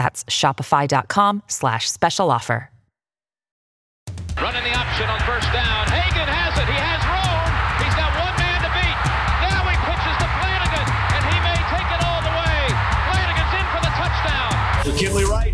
That's shopify.com slash special offer. Running the option on first down. Hagan has it. He has room. He's got one man to beat. Now he pitches to Flanagan, and he may take it all the way. Flanagan's in for the touchdown. McKinley Wright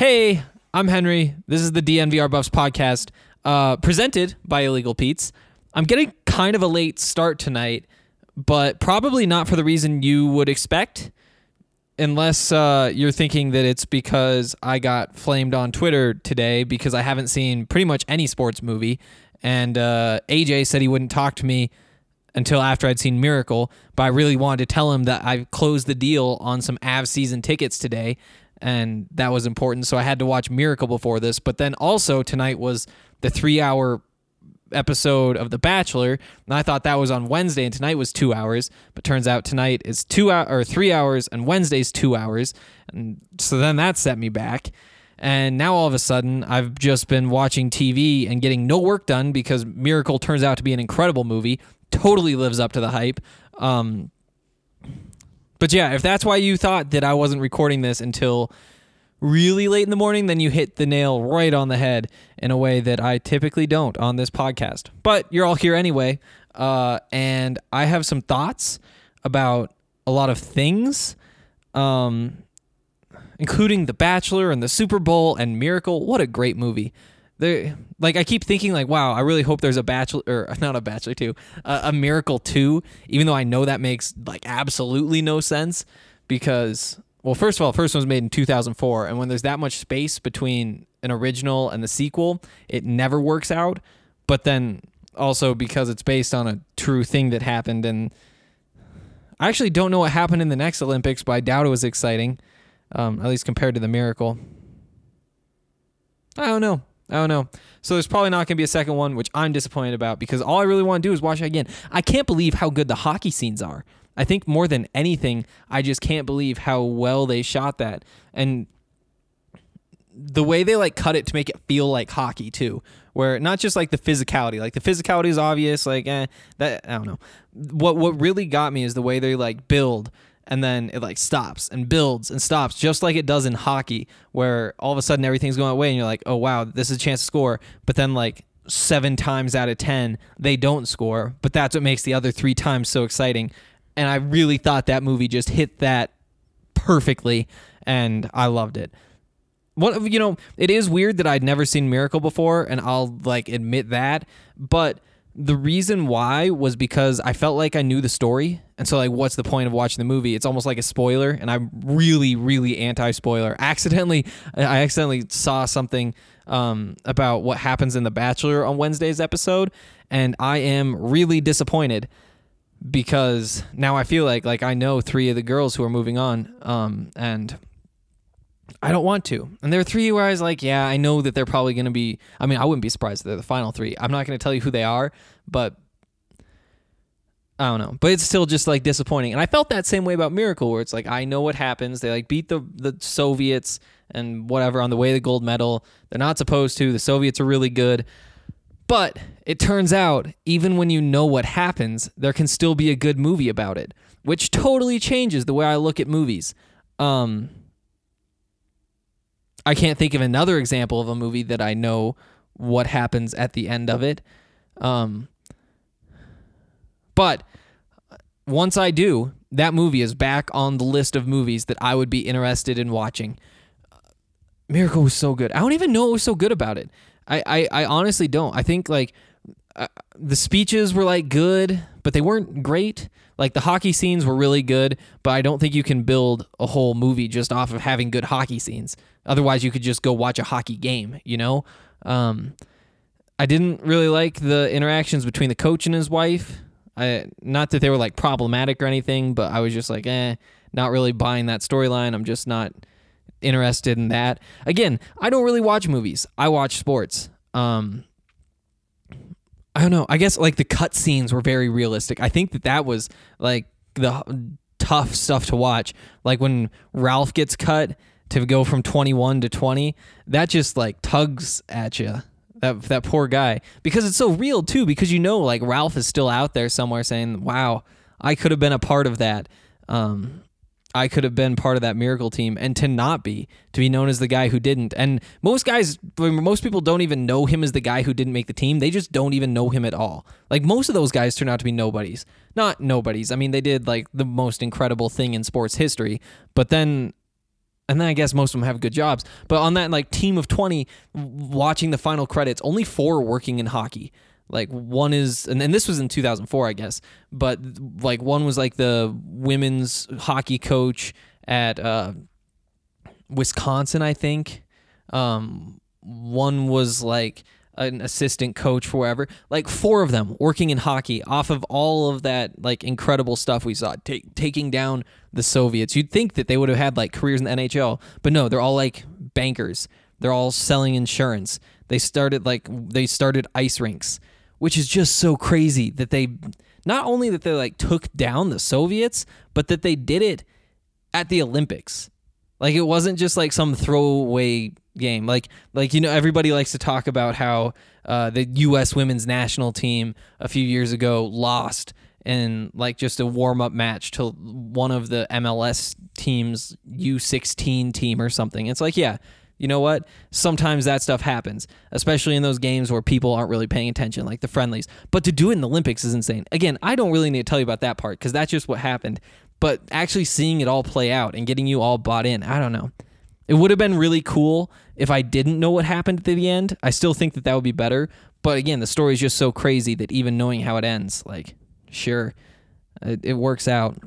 Hey, I'm Henry. This is the DNVR Buffs podcast, uh, presented by Illegal Pete's. I'm getting kind of a late start tonight, but probably not for the reason you would expect, unless uh, you're thinking that it's because I got flamed on Twitter today because I haven't seen pretty much any sports movie, and uh, AJ said he wouldn't talk to me until after I'd seen Miracle, but I really wanted to tell him that I closed the deal on some Av season tickets today, and that was important. So I had to watch Miracle before this. But then also tonight was the three hour episode of The Bachelor, and I thought that was on Wednesday, and tonight was two hours. But turns out tonight is two hour or three hours, and Wednesday's two hours, and so then that set me back. And now all of a sudden, I've just been watching TV and getting no work done because Miracle turns out to be an incredible movie. Totally lives up to the hype. Um, but yeah, if that's why you thought that I wasn't recording this until really late in the morning, then you hit the nail right on the head in a way that I typically don't on this podcast. But you're all here anyway. Uh, and I have some thoughts about a lot of things. Um, including The Bachelor and the Super Bowl and Miracle. What a great movie! Like I keep thinking, like, wow, I really hope there's a Bachelor or not a Bachelor two, a Miracle two. Even though I know that makes like absolutely no sense because, well, first of all, first one was made in 2004, and when there's that much space between an original and the sequel, it never works out. But then also because it's based on a true thing that happened and. I actually don't know what happened in the next Olympics, but I doubt it was exciting, um, at least compared to the miracle. I don't know. I don't know. So there's probably not going to be a second one, which I'm disappointed about because all I really want to do is watch it again. I can't believe how good the hockey scenes are. I think more than anything, I just can't believe how well they shot that. And the way they like cut it to make it feel like hockey too where not just like the physicality like the physicality is obvious like eh, that i don't know what what really got me is the way they like build and then it like stops and builds and stops just like it does in hockey where all of a sudden everything's going away and you're like oh wow this is a chance to score. But then like seven times out of ten they don't score. But that's what makes the other three times so exciting. And i really thought that movie just hit that perfectly and i loved it. What you know, it is weird that I'd never seen Miracle before, and I'll like admit that. But the reason why was because I felt like I knew the story, and so like, what's the point of watching the movie? It's almost like a spoiler, and I'm really, really anti-spoiler. Accidentally, I accidentally saw something um, about what happens in The Bachelor on Wednesday's episode, and I am really disappointed because now I feel like like I know three of the girls who are moving on, um, and I don't want to. And there are three where I was like, yeah, I know that they're probably going to be. I mean, I wouldn't be surprised if they're the final three. I'm not going to tell you who they are, but I don't know. But it's still just like disappointing. And I felt that same way about Miracle, where it's like I know what happens. They like beat the the Soviets and whatever on the way to the gold medal. They're not supposed to. The Soviets are really good. But it turns out, even when you know what happens, there can still be a good movie about it, which totally changes the way I look at movies. Um, I can't think of another example of a movie that I know what happens at the end of it. Um, but once I do, that movie is back on the list of movies that I would be interested in watching. Miracle was so good. I don't even know what was so good about it. I, I, I honestly don't. I think like uh, the speeches were like good, but they weren't great. Like the hockey scenes were really good, but I don't think you can build a whole movie just off of having good hockey scenes. Otherwise, you could just go watch a hockey game, you know? Um, I didn't really like the interactions between the coach and his wife. I, not that they were like problematic or anything, but I was just like, eh, not really buying that storyline. I'm just not interested in that. Again, I don't really watch movies. I watch sports. Um, I don't know. I guess like the cut scenes were very realistic. I think that that was like the tough stuff to watch. Like when Ralph gets cut to go from 21 to 20, that just like tugs at you. That that poor guy because it's so real too because you know like Ralph is still out there somewhere saying, "Wow, I could have been a part of that." Um, I could have been part of that miracle team and to not be, to be known as the guy who didn't. And most guys, most people don't even know him as the guy who didn't make the team. They just don't even know him at all. Like most of those guys turn out to be nobodies. Not nobodies. I mean, they did like the most incredible thing in sports history, but then and then I guess most of them have good jobs. But on that like team of 20 watching the final credits, only 4 working in hockey. Like one is, and, and this was in 2004, I guess. But like one was like the women's hockey coach at uh, Wisconsin, I think. Um, one was like an assistant coach for wherever. Like four of them working in hockey off of all of that like incredible stuff we saw, taking down the Soviets. You'd think that they would have had like careers in the NHL, but no, they're all like bankers. They're all selling insurance. They started like they started ice rinks, which is just so crazy that they not only that they like took down the Soviets, but that they did it at the Olympics. Like it wasn't just like some throwaway game. Like like you know everybody likes to talk about how uh, the U.S. women's national team a few years ago lost in like just a warm up match to one of the MLS teams U16 team or something. It's like yeah. You know what? Sometimes that stuff happens, especially in those games where people aren't really paying attention, like the friendlies. But to do it in the Olympics is insane. Again, I don't really need to tell you about that part because that's just what happened. But actually seeing it all play out and getting you all bought in, I don't know. It would have been really cool if I didn't know what happened at the end. I still think that that would be better. But again, the story is just so crazy that even knowing how it ends, like, sure, it, it works out.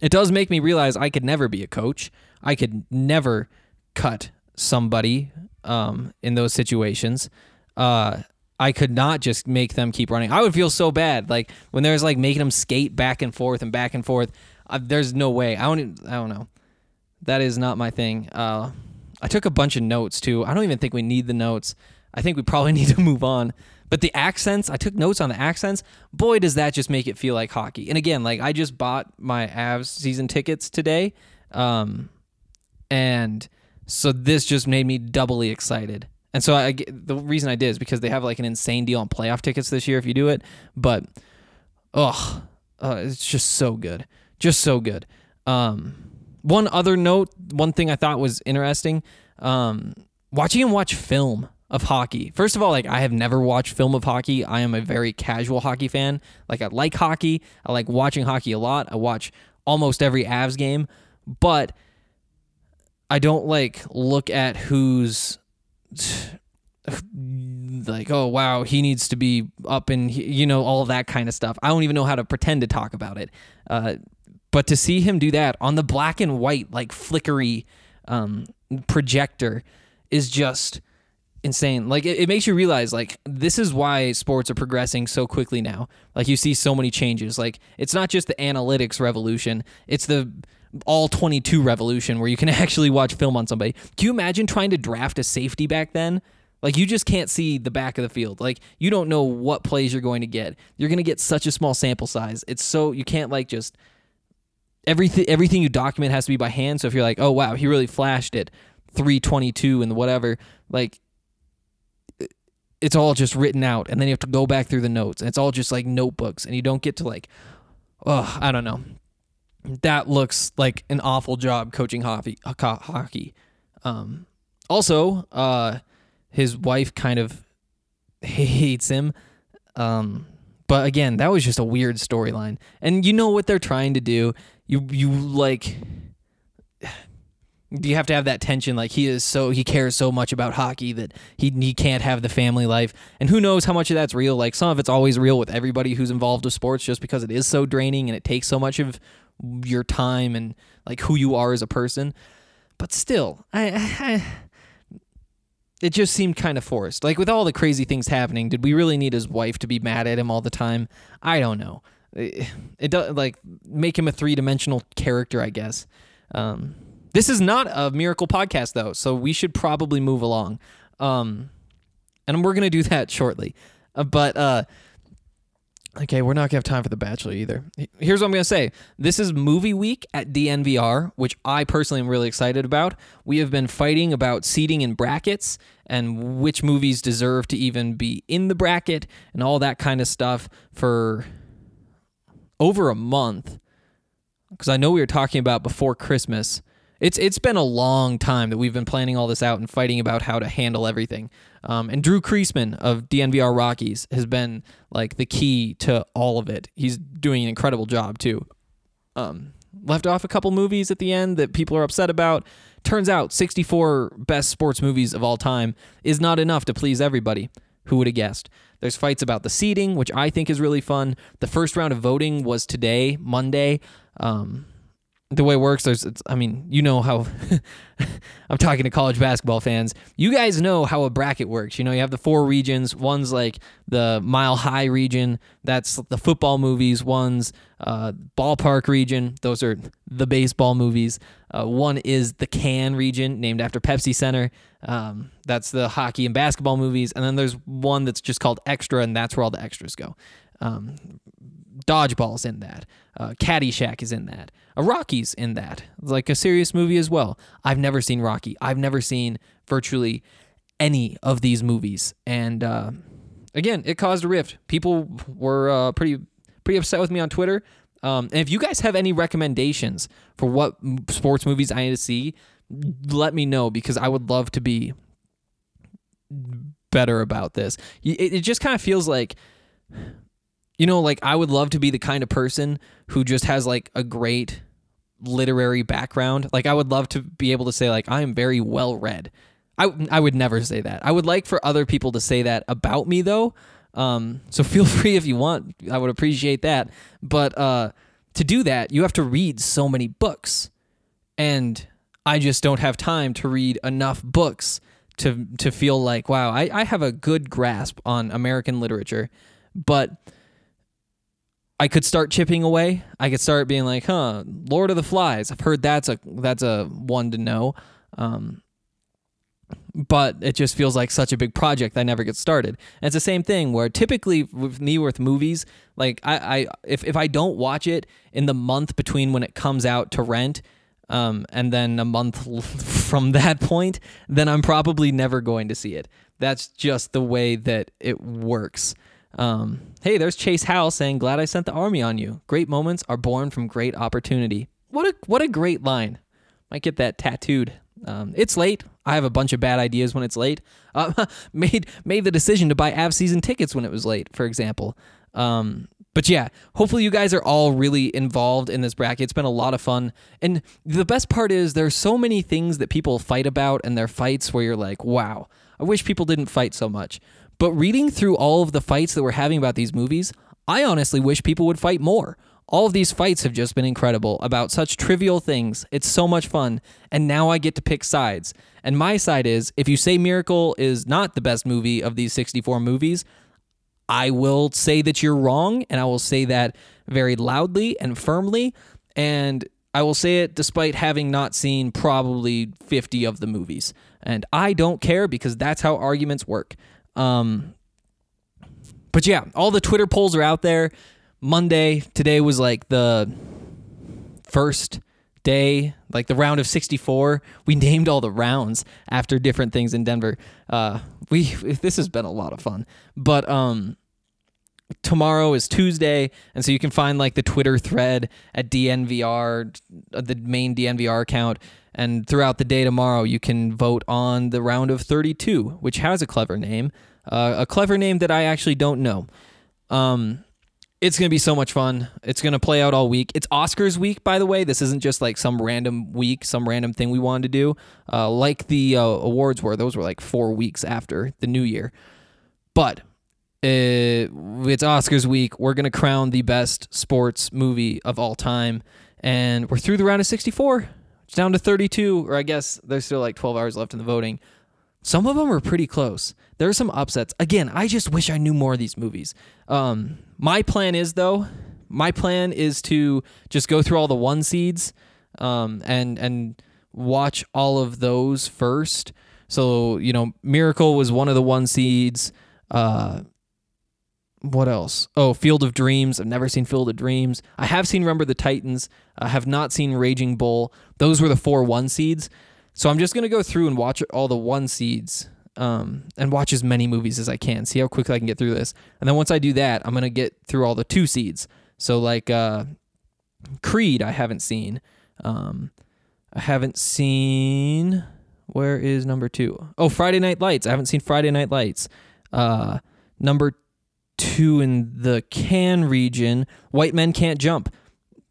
It does make me realize I could never be a coach. I could never cut somebody um, in those situations. Uh, I could not just make them keep running. I would feel so bad, like when there's like making them skate back and forth and back and forth. Uh, there's no way. I don't. I don't know. That is not my thing. Uh, I took a bunch of notes too. I don't even think we need the notes. I think we probably need to move on. But the accents, I took notes on the accents. Boy, does that just make it feel like hockey. And again, like I just bought my Avs season tickets today, um, and so this just made me doubly excited. And so I the reason I did is because they have like an insane deal on playoff tickets this year if you do it. But ugh, uh, it's just so good, just so good. Um, one other note, one thing I thought was interesting, um, watching him watch film of hockey. First of all, like I have never watched film of hockey. I am a very casual hockey fan. Like I like hockey. I like watching hockey a lot. I watch almost every Avs game, but I don't like look at who's like oh wow he needs to be up and you know all that kind of stuff i don't even know how to pretend to talk about it uh, but to see him do that on the black and white like flickery um, projector is just insane like it, it makes you realize like this is why sports are progressing so quickly now like you see so many changes like it's not just the analytics revolution it's the all 22 revolution where you can actually watch film on somebody. Can you imagine trying to draft a safety back then? Like you just can't see the back of the field. Like you don't know what plays you're going to get. You're going to get such a small sample size. It's so you can't like just everything everything you document has to be by hand. So if you're like, "Oh wow, he really flashed it." 322 and whatever, like it's all just written out and then you have to go back through the notes and it's all just like notebooks and you don't get to like oh, I don't know. That looks like an awful job coaching hockey. Hockey. Um, also, uh, his wife kind of hates him. Um, but again, that was just a weird storyline. And you know what they're trying to do. You you like do you have to have that tension? Like he is so he cares so much about hockey that he he can't have the family life. And who knows how much of that's real? Like some of it's always real with everybody who's involved with sports just because it is so draining and it takes so much of your time and like who you are as a person. But still I, I it just seemed kind of forced. Like with all the crazy things happening did we really need his wife to be mad at him all the time? I don't know it, does like make him a three-dimensional character I guess um this is not a miracle podcast though, so we should probably move along. Um, and we're gonna do that shortly. Uh, but uh, okay, we're not gonna have time for the Bachelor either. Here's what I'm gonna say: This is movie week at DNVR, which I personally am really excited about. We have been fighting about seating in brackets and which movies deserve to even be in the bracket and all that kind of stuff for over a month. Because I know we were talking about before Christmas it's it's been a long time that we've been planning all this out and fighting about how to handle everything. Um, and Drew Creasman of DNVR Rockies has been like the key to all of it. He's doing an incredible job too. Um, left off a couple movies at the end that people are upset about. Turns out 64 best sports movies of all time is not enough to please everybody. Who would have guessed? There's fights about the seating, which I think is really fun. The first round of voting was today, Monday. Um, the way it works there's i mean you know how i'm talking to college basketball fans. You guys know how a bracket works. You know you have the four regions. One's like the mile high region. That's the football movies. One's uh, ballpark region. Those are the baseball movies. Uh, one is the can region named after pepsi center um, that's the hockey and basketball movies and then there's one that's just called extra and that's where all the extras go um, Dodgeball's in that. Uh, Caddyshack is in that. A Rocky's in that. It's like a serious movie as well. I've never seen Rocky. I've never seen virtually any of these movies, and uh, again, it caused a rift. People were uh, pretty pretty upset with me on Twitter. Um, and if you guys have any recommendations for what sports movies I need to see, let me know because I would love to be better about this. It, it just kind of feels like you know, like I would love to be the kind of person who just has like a great literary background. Like I would love to be able to say like I am very well read. I I would never say that. I would like for other people to say that about me though. Um, so feel free if you want. I would appreciate that. But uh, to do that, you have to read so many books, and I just don't have time to read enough books to to feel like wow, I, I have a good grasp on American literature, but I could start chipping away. I could start being like, huh, Lord of the Flies. I've heard that's a that's a one to know. Um, but it just feels like such a big project I never get started. And it's the same thing where typically with me with movies, like I, I if, if I don't watch it in the month between when it comes out to rent, um, and then a month from that point, then I'm probably never going to see it. That's just the way that it works. Um, hey, there's Chase Howell saying, "Glad I sent the army on you. Great moments are born from great opportunity." What a what a great line. Might get that tattooed. Um, it's late. I have a bunch of bad ideas when it's late. Uh, made made the decision to buy Av season tickets when it was late, for example. Um, but yeah, hopefully you guys are all really involved in this bracket. It's been a lot of fun. And the best part is there's so many things that people fight about and their fights where you're like, wow, I wish people didn't fight so much. But reading through all of the fights that we're having about these movies, I honestly wish people would fight more. All of these fights have just been incredible about such trivial things. It's so much fun. And now I get to pick sides. And my side is if you say Miracle is not the best movie of these 64 movies, I will say that you're wrong. And I will say that very loudly and firmly. And I will say it despite having not seen probably 50 of the movies. And I don't care because that's how arguments work. Um, but yeah, all the Twitter polls are out there. Monday, today was like the first day, like the round of 64. We named all the rounds after different things in Denver. Uh, we this has been a lot of fun. But um, tomorrow is Tuesday, and so you can find like the Twitter thread at DNVR, uh, the main DNVR account. And throughout the day tomorrow, you can vote on the round of 32, which has a clever name, uh, a clever name that I actually don't know. Um, it's going to be so much fun. It's going to play out all week. It's Oscars week, by the way. This isn't just like some random week, some random thing we wanted to do. Uh, like the uh, awards were, those were like four weeks after the new year. But uh, it's Oscars week. We're going to crown the best sports movie of all time. And we're through the round of 64. It's down to 32, or I guess there's still like 12 hours left in the voting. Some of them are pretty close. There are some upsets. Again, I just wish I knew more of these movies. Um, my plan is though, my plan is to just go through all the one seeds, um, and and watch all of those first. So you know, Miracle was one of the one seeds. Uh, what else? Oh, Field of Dreams. I've never seen Field of Dreams. I have seen Remember the Titans. I have not seen Raging Bull. Those were the four one seeds. So I'm just gonna go through and watch all the one seeds, um, and watch as many movies as I can. See how quickly I can get through this. And then once I do that, I'm gonna get through all the two seeds. So like uh, Creed, I haven't seen. Um, I haven't seen. Where is number two? Oh, Friday Night Lights. I haven't seen Friday Night Lights. Uh, number two in the can region. White Men Can't Jump.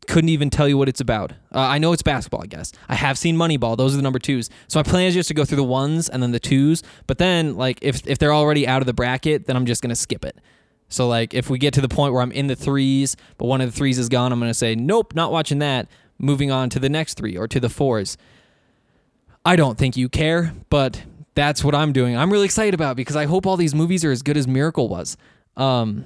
Couldn't even tell you what it's about. Uh, I know it's basketball, I guess. I have seen Moneyball. Those are the number twos. So my plan is just to go through the ones and then the twos. But then, like, if if they're already out of the bracket, then I'm just gonna skip it. So like, if we get to the point where I'm in the threes, but one of the threes is gone, I'm gonna say nope, not watching that. Moving on to the next three or to the fours. I don't think you care, but that's what I'm doing. I'm really excited about because I hope all these movies are as good as Miracle was. Um,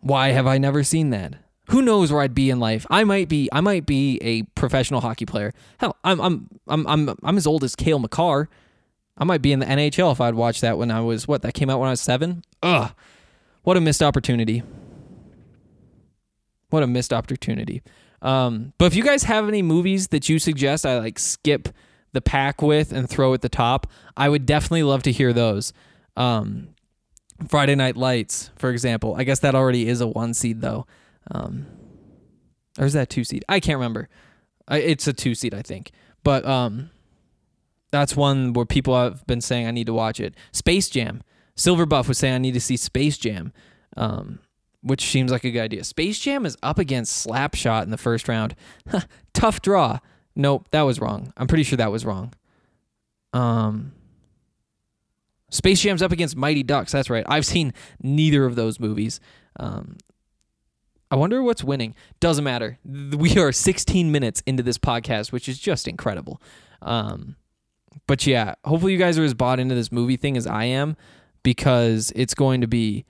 why have I never seen that? Who knows where I'd be in life? I might be I might be a professional hockey player. Hell, I'm I'm I'm I'm I'm as old as Cale Makar. I might be in the NHL if I'd watched that when I was what that came out when I was seven. Ugh, what a missed opportunity. What a missed opportunity. Um, but if you guys have any movies that you suggest I like skip the pack with and throw at the top, I would definitely love to hear those. Um, Friday Night Lights, for example. I guess that already is a one seed though. Um, or is that two seed? I can't remember. I, it's a two seed, I think. But um, that's one where people have been saying I need to watch it. Space Jam. Silver Buff was saying I need to see Space Jam, um, which seems like a good idea. Space Jam is up against Slapshot in the first round. Tough draw. Nope, that was wrong. I'm pretty sure that was wrong. Um, Space Jam's up against Mighty Ducks. That's right. I've seen neither of those movies. Um, I wonder what's winning. Doesn't matter. We are 16 minutes into this podcast, which is just incredible. Um, but yeah, hopefully you guys are as bought into this movie thing as I am because it's going to be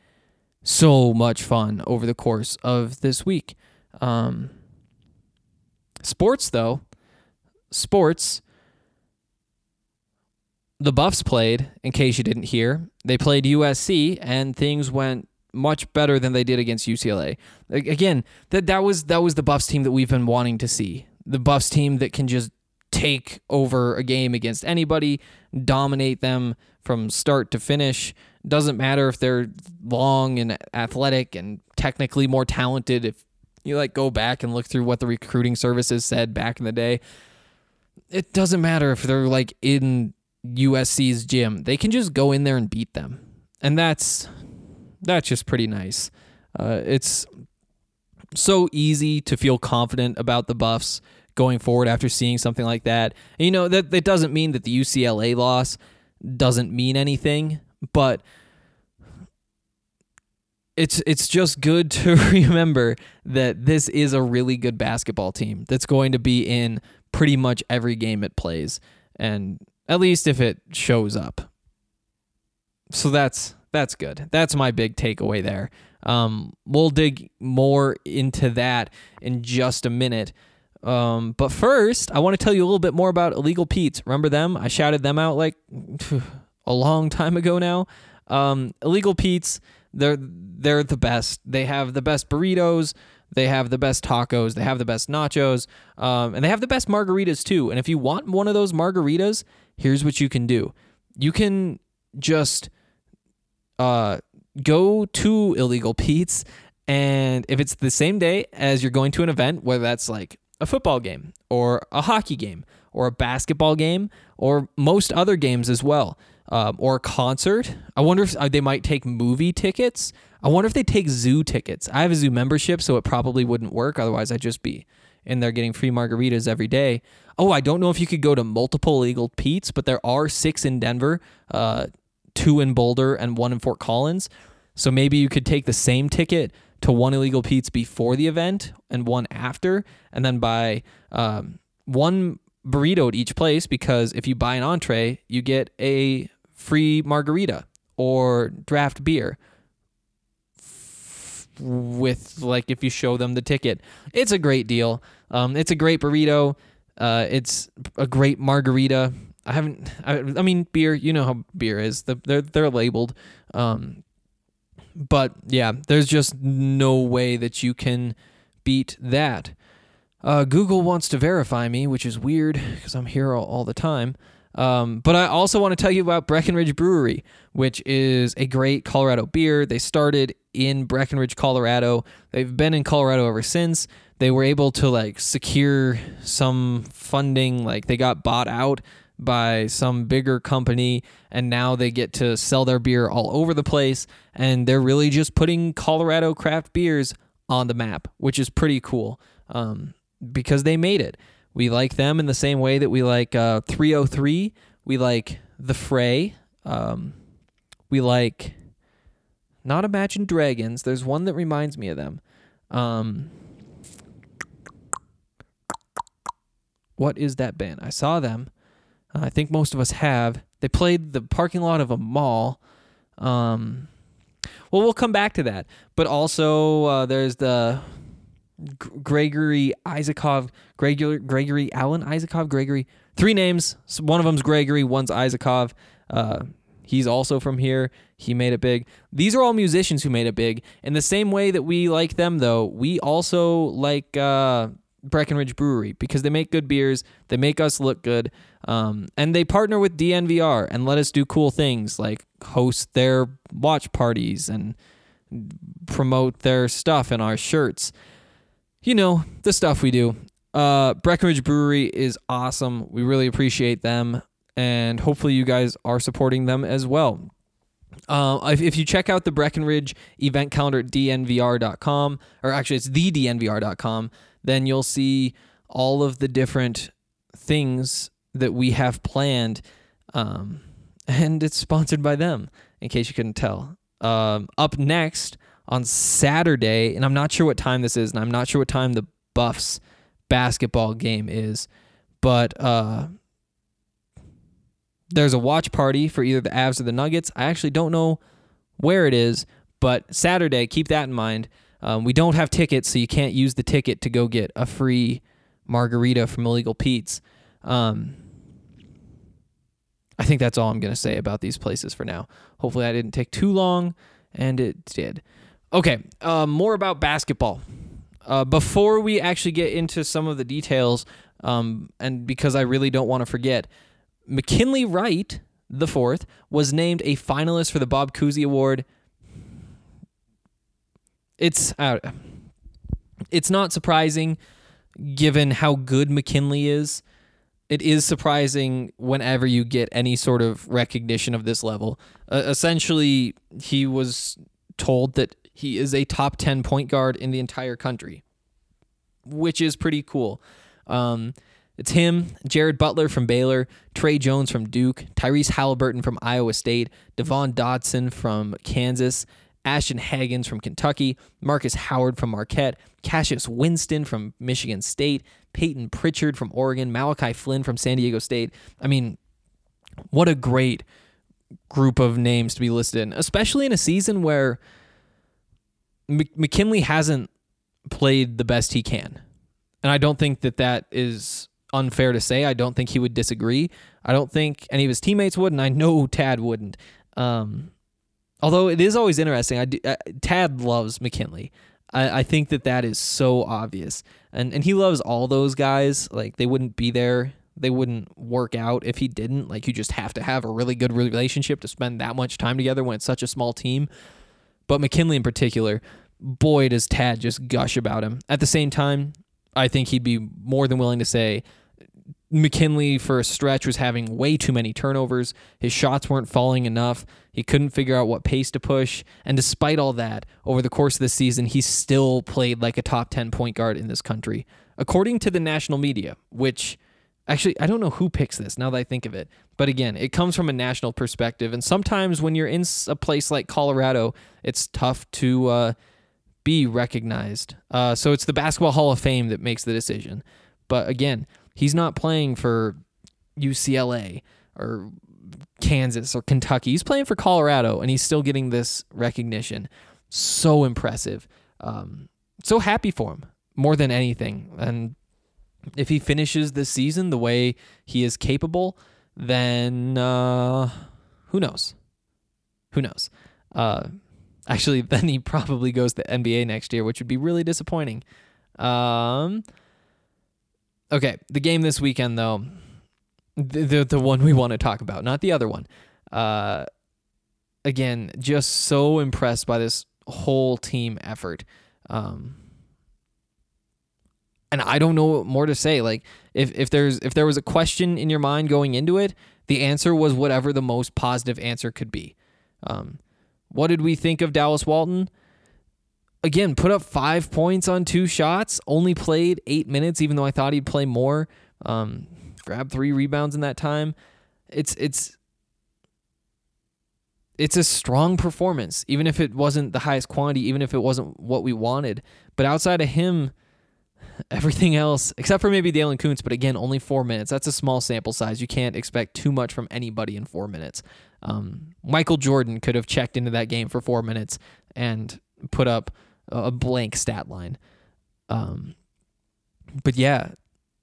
so much fun over the course of this week. Um, sports, though, sports. The Buffs played, in case you didn't hear. They played USC, and things went much better than they did against UCLA. Again, that that was that was the Buffs team that we've been wanting to see. The Buffs team that can just take over a game against anybody, dominate them from start to finish. Doesn't matter if they're long and athletic and technically more talented. If you like go back and look through what the recruiting services said back in the day, it doesn't matter if they're like in USC's gym. They can just go in there and beat them. And that's that's just pretty nice. Uh, it's so easy to feel confident about the Buffs going forward after seeing something like that. And, you know that that doesn't mean that the UCLA loss doesn't mean anything, but it's it's just good to remember that this is a really good basketball team that's going to be in pretty much every game it plays and at least if it shows up. So that's that's good. That's my big takeaway there. Um, we'll dig more into that in just a minute. Um, but first, I want to tell you a little bit more about Illegal Pete's. Remember them? I shouted them out like a long time ago now. Um, Illegal Pete's, they're they're the best. They have the best burritos. They have the best tacos. They have the best nachos. Um, and they have the best margaritas too. And if you want one of those margaritas, here's what you can do. You can just uh, go to Illegal Pete's, and if it's the same day as you're going to an event, whether that's like a football game or a hockey game or a basketball game or most other games as well, um, or a concert, I wonder if uh, they might take movie tickets. I wonder if they take zoo tickets. I have a zoo membership, so it probably wouldn't work. Otherwise, I'd just be in there getting free margaritas every day. Oh, I don't know if you could go to multiple legal Pete's, but there are six in Denver, uh, two in Boulder, and one in Fort Collins. So maybe you could take the same ticket to one illegal Pete's before the event and one after, and then buy um, one burrito at each place because if you buy an entree, you get a free margarita or draft beer with like if you show them the ticket. It's a great deal. Um, it's a great burrito. Uh, it's a great margarita. I haven't. I, I mean, beer. You know how beer is. The, they're they're labeled. Um, but yeah, there's just no way that you can beat that. Uh, Google wants to verify me, which is weird because I'm here all, all the time. Um, but I also want to tell you about Breckenridge Brewery, which is a great Colorado beer. They started in Breckenridge, Colorado. They've been in Colorado ever since. They were able to like secure some funding, like they got bought out by some bigger company and now they get to sell their beer all over the place and they're really just putting Colorado craft beers on the map, which is pretty cool um, because they made it. We like them in the same way that we like uh, 303. We like The Fray. Um, we like not Imagine Dragons. There's one that reminds me of them. Um, what is that band? I saw them. Uh, I think most of us have. They played the parking lot of a mall. Um, well, we'll come back to that. But also, uh, there's the G- Gregory Isakov, Gregory, Gregory Alan Isakov, Gregory. Three names. One of them's Gregory, one's Isakov. Uh, he's also from here. He made it big. These are all musicians who made it big. In the same way that we like them, though, we also like uh, Breckenridge Brewery because they make good beers. They make us look good. Um, and they partner with DNVR and let us do cool things like host their watch parties and promote their stuff in our shirts. You know, the stuff we do. Uh, Breckenridge Brewery is awesome. We really appreciate them. And hopefully, you guys are supporting them as well. Uh, if, if you check out the Breckenridge event calendar at dnvr.com, or actually it's the dnvr.com, then you'll see all of the different things that we have planned. Um, and it's sponsored by them, in case you couldn't tell. Um, up next on Saturday, and I'm not sure what time this is, and I'm not sure what time the Buffs basketball game is, but uh, there's a watch party for either the Avs or the Nuggets. I actually don't know where it is, but Saturday, keep that in mind. Um, we don't have tickets, so you can't use the ticket to go get a free margarita from Illegal Pete's. Um, I think that's all I'm going to say about these places for now. Hopefully, I didn't take too long, and it did. Okay, uh, more about basketball. Uh, before we actually get into some of the details, um, and because I really don't want to forget, McKinley Wright the fourth was named a finalist for the Bob Cousy Award. It's uh, it's not surprising given how good McKinley is. It is surprising whenever you get any sort of recognition of this level. Uh, essentially, he was told that he is a top 10 point guard in the entire country, which is pretty cool. Um, it's him, Jared Butler from Baylor, Tre Jones from Duke, Tyrese Haliburton from Iowa State, Devon Dotson from Kansas, Ashton Hagans from Kentucky, Markus Howard from Marquette, Cassius Winston from Michigan State, Payton Pritchard from Oregon, Malachi Flynn from San Diego State. I mean, what a great group of names to be listed in, especially in a season where McKinley hasn't played the best he can. and I don't think that that is unfair to say. I don't think he would disagree. I don't think any of his teammates would, and I know Tad wouldn't. Um, although it is always interesting. I do, uh, Tad loves McKinley. I, I think that that is so obvious, and and he loves all those guys. Like they wouldn't be there, they wouldn't work out if he didn't. Like you just have to have a really good relationship to spend that much time together when it's such a small team. But McKinley in particular, boy, does Tad just gush about him. At the same time, I think he'd be more than willing to say McKinley for a stretch was having way too many turnovers. His shots weren't falling enough. He couldn't figure out what pace to push. And despite all that, over the course of the season, he still played like a top 10 point guard in this country. According to the national media, which actually, I don't know who picks this now that I think of it. But again, it comes from a national perspective. And sometimes when you're in a place like Colorado, it's tough to uh, be recognized. Uh, so it's the Basketball Hall of Fame that makes the decision. But again, He's not playing for UCLA or Kansas or Kentucky. He's playing for Colorado, and he's still getting this recognition. So impressive. Um, so happy for him more than anything. And if he finishes this season the way he is capable, then uh, who knows? Who knows? Uh, actually, then he probably goes to NBA next year, which would be really disappointing. Um, Okay, the game this weekend though, the the, the one we want to talk about, not the other one. Uh, again, just so impressed by this whole team effort. Um, and I don't know more to say. Like if if there's if there was a question in your mind going into it, the answer was whatever the most positive answer could be. Um, what did we think of Dallas Walton? Again, put up five points on two shots, only played eight minutes, even though I thought he'd play more. Um, grabbed three rebounds in that time. It's it's it's a strong performance, even if it wasn't the highest quantity, even if it wasn't what we wanted. But outside of him, everything else, except for maybe Daylen Kountz, but again, only four minutes. That's a small sample size. You can't expect too much from anybody in four minutes. Um, Michael Jordan could have checked into that game for four minutes and put up a blank stat line. Um, but yeah,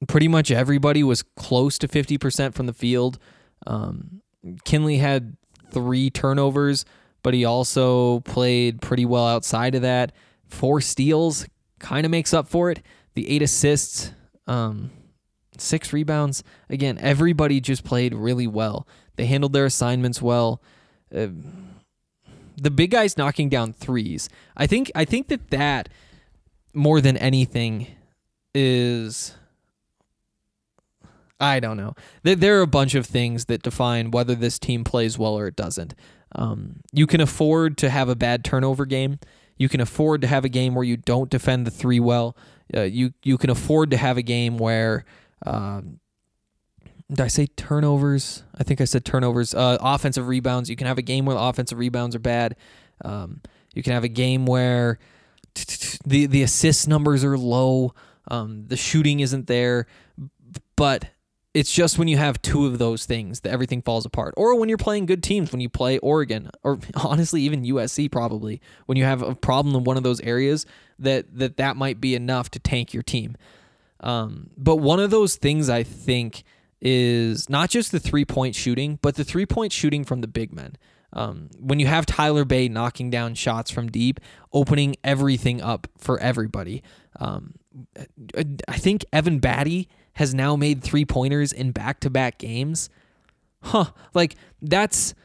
pretty much everybody was close to 50% from the field. Um, Kinley had three turnovers, but he also played pretty well outside of that. Four steals kind of makes up for it. The eight assists, um, six rebounds. Again, everybody just played really well. They handled their assignments well. Uh, the big guys knocking down threes. I think I think that that more than anything is I don't know. There are a bunch of things that define whether this team plays well or it doesn't. Um, you can afford to have a bad turnover game. You can afford to have a game where you don't defend the three well. Uh, you you can afford to have a game where um, did I say turnovers? I think I said turnovers. Uh, offensive rebounds. You can have a game where the offensive rebounds are bad. Um, you can have a game where the the assist numbers are low. Um, the shooting isn't there, but it's just when you have two of those things that everything falls apart. Or when you're playing good teams, when you play Oregon, or honestly even USC, probably when you have a problem in one of those areas, that that that might be enough to tank your team. Um, but one of those things I think is not just the three point shooting, but the three point shooting from the big men. Um, when you have Tyler Bey knocking down shots from deep, opening everything up for everybody. Um, I think Evan Battey has now made three pointers in back to back games. Huh. Like, that's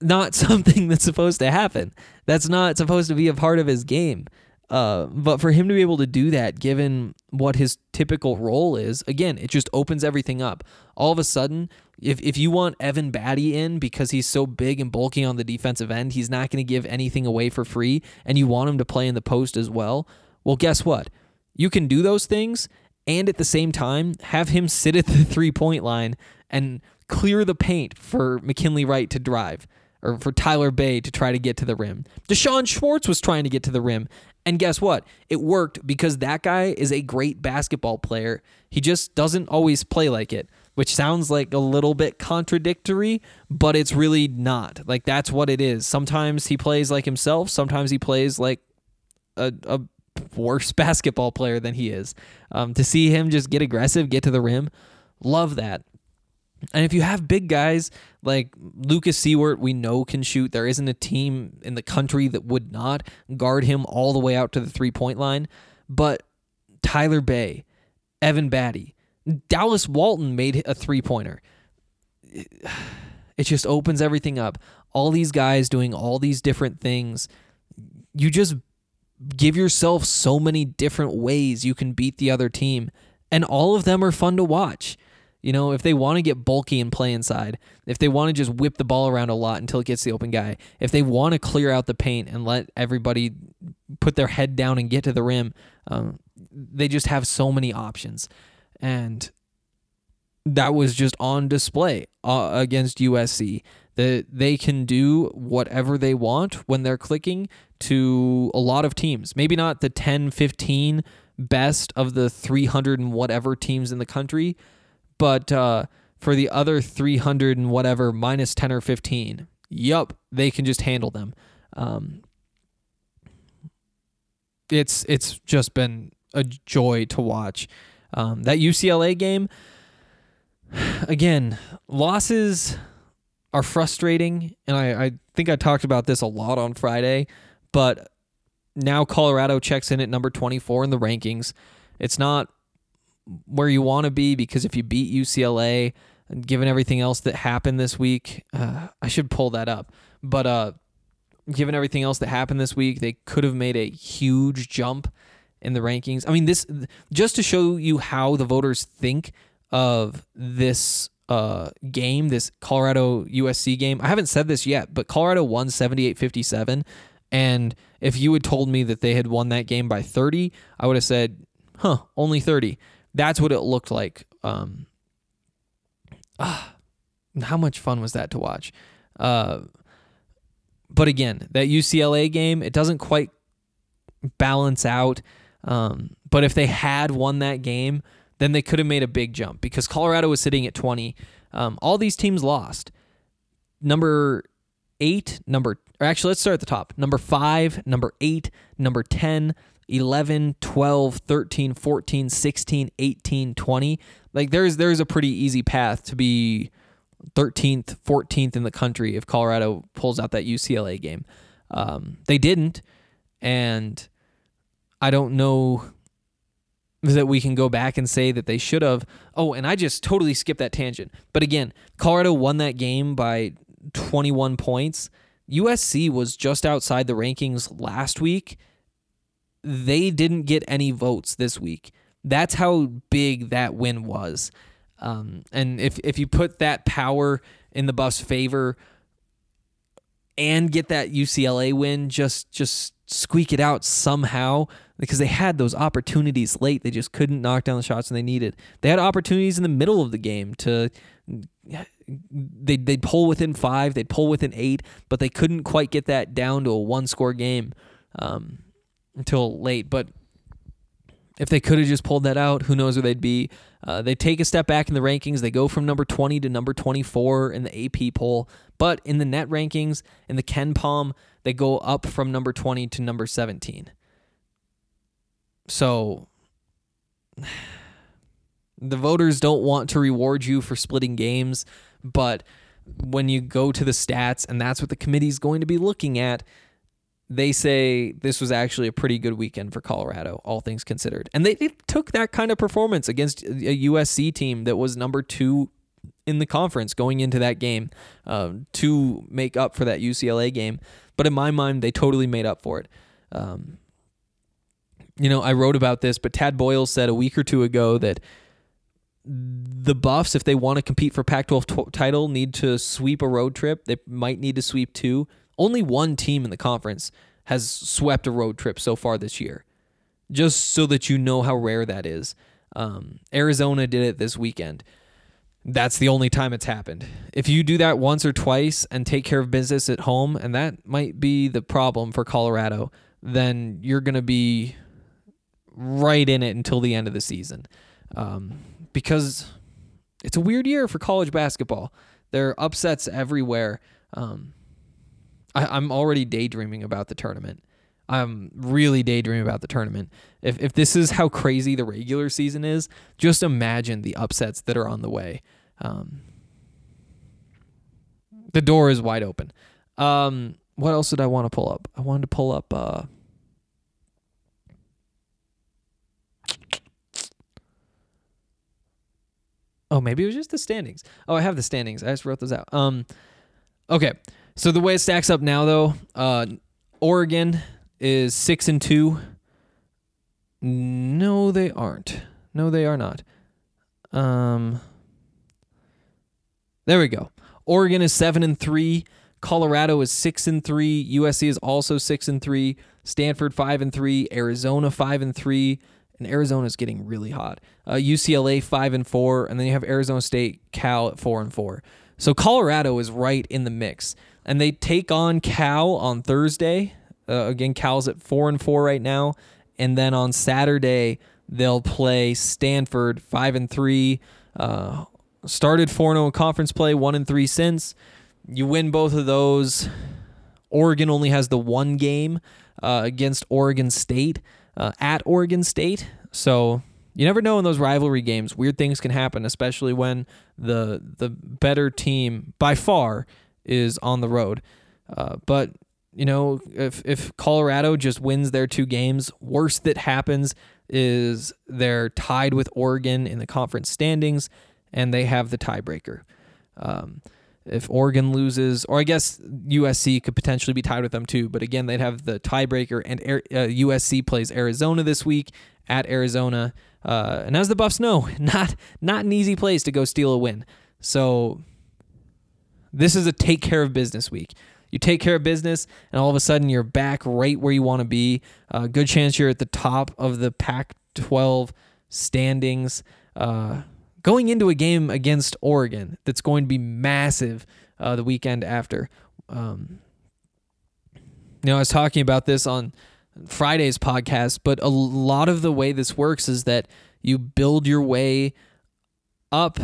not something that's supposed to happen. That's not supposed to be a part of his game. Uh, but for him to be able to do that, given what his typical role is, again, it just opens everything up. All of a sudden, if, if you want Evan Battey in because he's so big and bulky on the defensive end, he's not going to give anything away for free, and you want him to play in the post as well, well, guess what? You can do those things and at the same time have him sit at the three point line and clear the paint for McKinley Wright to drive or for Tyler Bey to try to get to the rim. D'Shawn Schwartz was trying to get to the rim and guess what? It worked because that guy is a great basketball player. He just doesn't always play like it, which sounds like a little bit contradictory, but it's really not. Like that's what it is. Sometimes he plays like himself, sometimes he plays like a, a worse basketball player than he is. Um, to see him just get aggressive, get to the rim, love that. And if you have big guys like Lucas Siewert, we know can shoot. There isn't a team in the country that would not guard him all the way out to the three point line. But Tyler Bey, Evan Battey, Dallas Walton made a three pointer. It just opens everything up. All these guys doing all these different things. You just give yourself so many different ways you can beat the other team, and all of them are fun to watch. You know, if they want to get bulky and play inside, if they want to just whip the ball around a lot until it gets the open guy, if they want to clear out the paint and let everybody put their head down and get to the rim, um, they just have so many options. And that was just on display uh, against USC. That they can do whatever they want when they're clicking to a lot of teams. Maybe not the 10, 15 best of the 300 and whatever teams in the country, but uh, for the other 300 and whatever minus 10 or 15, yup, they can just handle them. Um, it's it's just been a joy to watch. Um, that UCLA game, again, losses are frustrating, and I, I think I talked about this a lot on Friday, but now Colorado checks in at number 24 in the rankings. It's not where you want to be because if you beat UCLA, given everything else that happened this week, uh, I should pull that up. But uh, given everything else that happened this week, they could have made a huge jump in the rankings. I mean, this just to show you how the voters think of this uh, game, this Colorado USC game. I haven't said this yet, but Colorado won 78-57 and if you had told me that they had won that game by 30, I would have said, "Huh, only 30." That's what it looked like. Um, ah, how much fun was that to watch? Uh, but again, that UCLA game, it doesn't quite balance out. Um, but if they had won that game, then they could have made a big jump because Colorado was sitting at 20. Um, all these teams lost. Number eight, number, or actually, let's start at the top. Number five, number eight, number 10, 11, 12, 13, 14, 16, 18, 20. Like there's there's a pretty easy path to be 13th, 14th in the country if Colorado pulls out that UCLA game. Um, they didn't, and I don't know that we can go back and say that they should have. Oh, and I just totally skipped that tangent. But again, Colorado won that game by 21 points. USC was just outside the rankings last week. They didn't get any votes this week. That's how big that win was. Um, and if if you put that power in the Buffs' favor and get that UCLA win, just just squeak it out somehow because they had those opportunities late. They just couldn't knock down the shots and they needed. They had opportunities in the middle of the game to they they'd pull within five, they'd pull within eight, but they couldn't quite get that down to a one score game um, until late. But if they could have just pulled that out, who knows where they'd be. Uh, they take a step back in the rankings. They go from number 20 to number 24 in the AP poll. But in the net rankings, in the KenPom, they go up from number 20 to number 17. So the voters don't want to reward you for splitting games, but when you go to the stats and that's what the committee is going to be looking at, they say this was actually a pretty good weekend for Colorado, all things considered. And they, they took that kind of performance against a USC team that was number two in the conference going into that game uh, to make up for that UCLA game. But in my mind, they totally made up for it. Um, you know, I wrote about this, but Tad Boyle said a week or two ago that the Buffs, if they want to compete for Pac-12 t- title, need to sweep a road trip. They might need to sweep two. Only one team in the conference has swept a road trip so far this year. Just so that you know how rare that is. Um, Arizona did it this weekend. That's the only time it's happened. If you do that once or twice and take care of business at home, and that might be the problem for Colorado, then you're going to be right in it until the end of the season. Um, because it's a weird year for college basketball. There are upsets everywhere. Um, I, I'm already daydreaming about the tournament. I'm really daydreaming about the tournament. If if this is how crazy the regular season is, just imagine the upsets that are on the way. Um, the door is wide open. Um, what else did I want to pull up? I wanted to pull up. Uh, oh, maybe it was just the standings. Oh, I have the standings. I just wrote those out. Um, okay. So the way it stacks up now, though, uh, Oregon is six and two. No, they aren't. No, they are not. Um, there we go. Oregon is seven and three. Colorado is six and three. USC is also six and three. Stanford five and three. Arizona five and three. And Arizona is getting really hot. Uh, UCLA five and four, and then you have Arizona State, Cal at four and four. So Colorado is right in the mix, and they take on Cal on Thursday. Uh, again, Cal's at four and four right now, and then on Saturday they'll play Stanford five and three. Uh, started 4 0 in conference play, 1 and 3 since. You win both of those. Oregon only has the one game uh, against Oregon State uh, at Oregon State. So you never know in those rivalry games. Weird things can happen, especially when the the better team by far is on the road. Uh, but you know, if if Colorado just wins their two games, worst that happens is they're tied with Oregon in the conference standings and they have the tiebreaker. Um, if Oregon loses, or I guess USC could potentially be tied with them too, but again, they'd have the tiebreaker, and uh, USC plays Arizona this week at Arizona. Uh, and as the Buffs know, not not an easy place to go steal a win. So this is a take care of business week. You take care of business, and all of a sudden you're back right where you want to be. Uh, good chance you're at the top of the Pac-12 standings. Uh, going into a game against Oregon that's going to be massive uh, the weekend after. Um, you know, I was talking about this on Friday's podcast, but a lot of the way this works is that you build your way up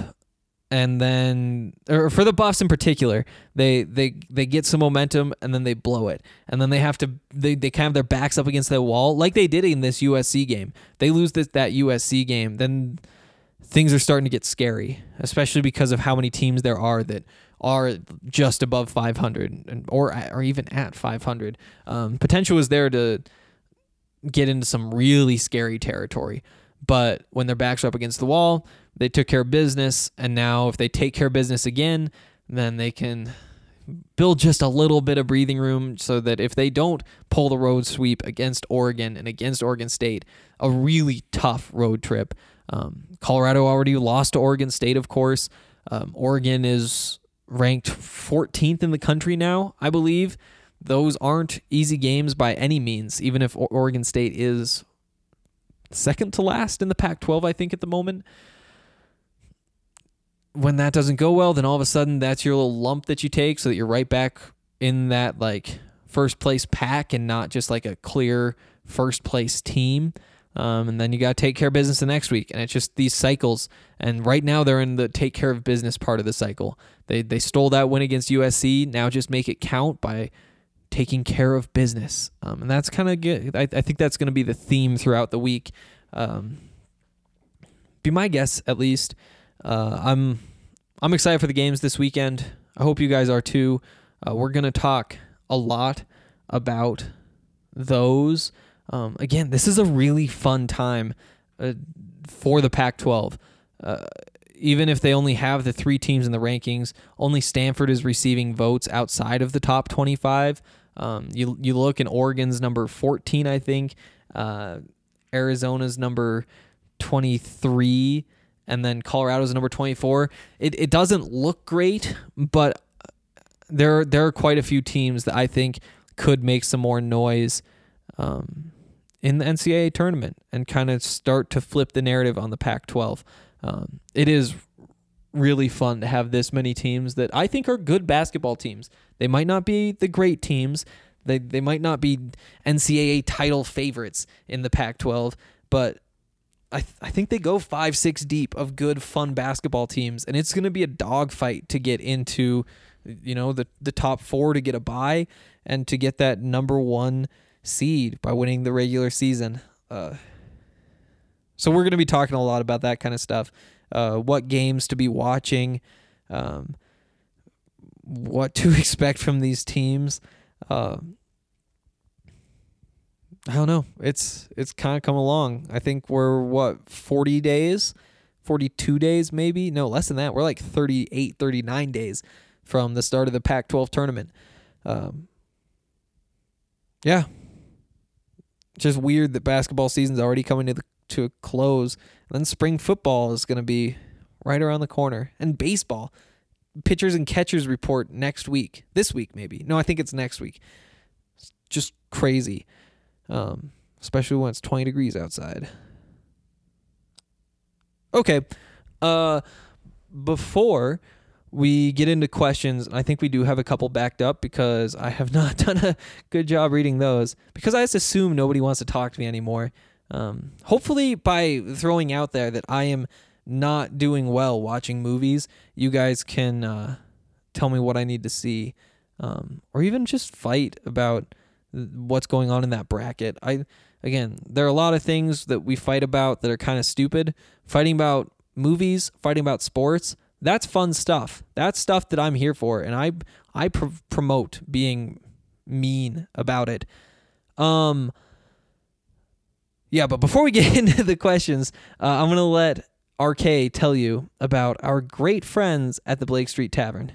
and then or for the buffs in particular they they they get some momentum and then they blow it. And then they have to they, they kind of their backs up against the wall like they did in this usc game. They lose this that usc game then things are starting to get scary, especially because of how many teams there are that are just above 500 or or even at 500. Um, potential is there to get into some really scary territory, but when their backs are up against the wall, they took care of business, and now if they take care of business again, then they can build just a little bit of breathing room so that if they don't pull the road sweep against Oregon and against Oregon State, a really tough road trip um, Colorado already lost to Oregon State, of course. Um, Oregon is ranked 14th in the country now, I believe. Those aren't easy games by any means, even if Oregon State is second to last in the Pac 12, I think, at the moment. When that doesn't go well, then all of a sudden that's your little lump that you take so that you're right back in that like first place pack and not just like a clear first place team. Um, and then you got to take care of business the next week. And it's just these cycles. And right now they're in the take care of business part of the cycle. They, they stole that win against USC. Now just make it count by taking care of business. Um, and that's kind of good. I, I think that's going to be the theme throughout the week. Um, be my guess, at least. Uh, I'm I'm excited for the games this weekend. I hope you guys are too. Uh, we're to talk a lot about those. Um, again, this is a really fun time uh, for the Pac 12. Uh, even if they only have the three teams in the rankings, only Stanford is receiving votes outside of the top 25. Um, you, you look in Oregon's number 14, I think, uh, Arizona's number 23, and then Colorado's number 24. It, it doesn't look great, but there, there are quite a few teams that I think could make some more noise. Um, in the NCAA tournament and kind of start to flip the narrative on the Pac 12. Um, it is really fun to have this many teams that I think are good basketball teams. They might not be the great teams, they, they might not be NCAA title favorites in the Pac 12, but I, th- I think they go five, six deep of good, fun basketball teams, and it's going to be a dogfight to get into, you know, the, the top four to get a bye and to get that number one seed by winning the regular season. Uh, so we're going to be talking a lot about that kind of stuff. Uh, what games to be watching, um, what to expect from these teams. Uh, I don't know. It's it's kind of come along. I think we're what 40 days, 42 days maybe. No, less than that. We're like 38, 39 days from the start of the Pac-12 tournament. Um, yeah, just weird that basketball season's already coming to the to a close. And then spring football is going to be right around the corner, and baseball. Pitchers and catchers report next week. This week maybe. No, I think it's next week. It's just crazy. Um, especially when it's 20 degrees outside. Okay. Uh before we get into questions, I think we do have a couple backed up because I have not done a good job reading those because I just assume nobody wants to talk to me anymore. Um, hopefully, by throwing out there that I am not doing well watching movies, you guys can uh, tell me what I need to see, um, or even just fight about what's going on in that bracket. I again, there are a lot of things that we fight about that are kind of stupid. Fighting about movies, fighting about sports, that's fun stuff. That's stuff that I'm here for, and I I pr- promote being mean about it. Um. Yeah, but before we get into the questions, uh, I'm gonna let RK tell you about our great friends at the Blake Street Tavern.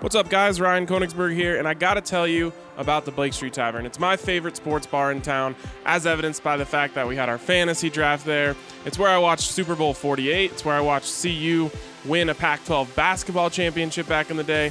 What's up, guys? Ryan Koenigsberg here, and I gotta tell you about the Blake Street Tavern. It's my favorite sports bar in town, as evidenced by the fact that we had our fantasy draft there. It's where I watched Super Bowl 48. It's where I watched CU win a Pac 12 basketball championship back in the day.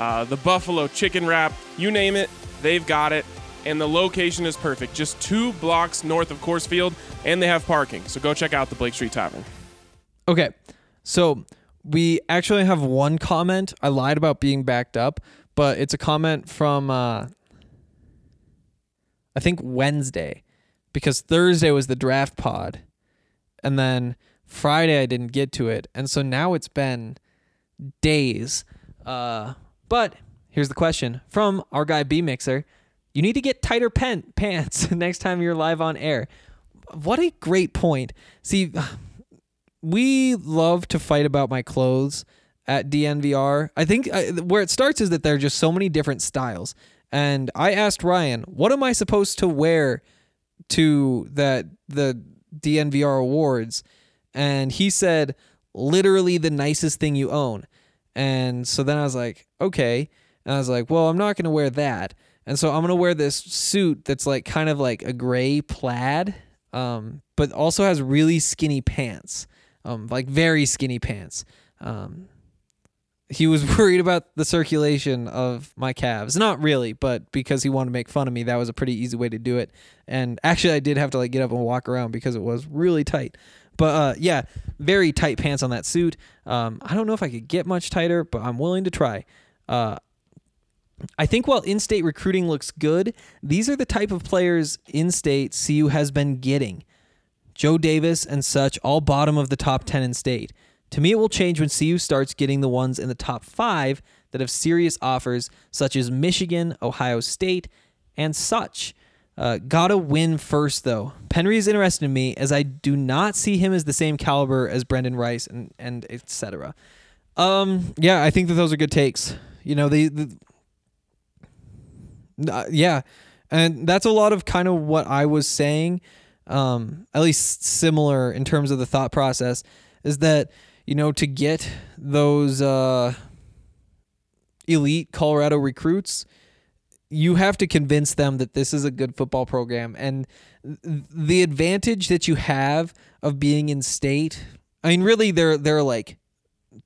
uh, the buffalo chicken wrap, you name it, they've got it. And the location is perfect, just two blocks north of Coors Field, and they have parking. So go check out the Blake Street Tavern. Okay, so we actually have one comment. I lied about being backed up, but it's a comment from uh, I think Wednesday, because Thursday was the draft pod, and then Friday I didn't get to it, and so now it's been days. Uh, but here's the question from our guy B Mixer: You need to get tighter pen- pants next time you're live on air. What a great point. See, we love to fight about my clothes at DNVR. I think uh, where it starts is that there are just so many different styles. And I asked Ryan, what am I supposed to wear to that the DNVR awards? And he said, literally the nicest thing you own. And so then I was like, okay. And I was like, well, I'm not going to wear that. And so I'm going to wear this suit that's like kind of like a gray plaid, um, but also has really skinny pants, um, like very skinny pants. Um, he was worried about the circulation of my calves. Not really, but because he wanted to make fun of me, that was a pretty easy way to do it. And actually, I did have to like get up and walk around because it was really tight. But uh, yeah, very tight pants on that suit. Um, I don't know if I could get much tighter, but I'm willing to try. Uh, I think while in-state recruiting looks good, these are the type of players in-state CU has been getting. Joe Davis and such, all bottom of the top 10 in state. To me, it will change when CU starts getting the ones in the top five that have serious offers, such as Michigan, Ohio State, and such. Uh, gotta win first, though. Penry is interested in me as I do not see him as the same caliber as Brendan Rice and and etc. Um, yeah, I think that those are good takes. You know, they, the, uh, yeah, and that's a lot of kind of what I was saying. Um, at least similar in terms of the thought process is that you know to get those uh, elite Colorado recruits, you have to convince them that this is a good football program and the advantage that you have of being in state. I mean, really, there there are like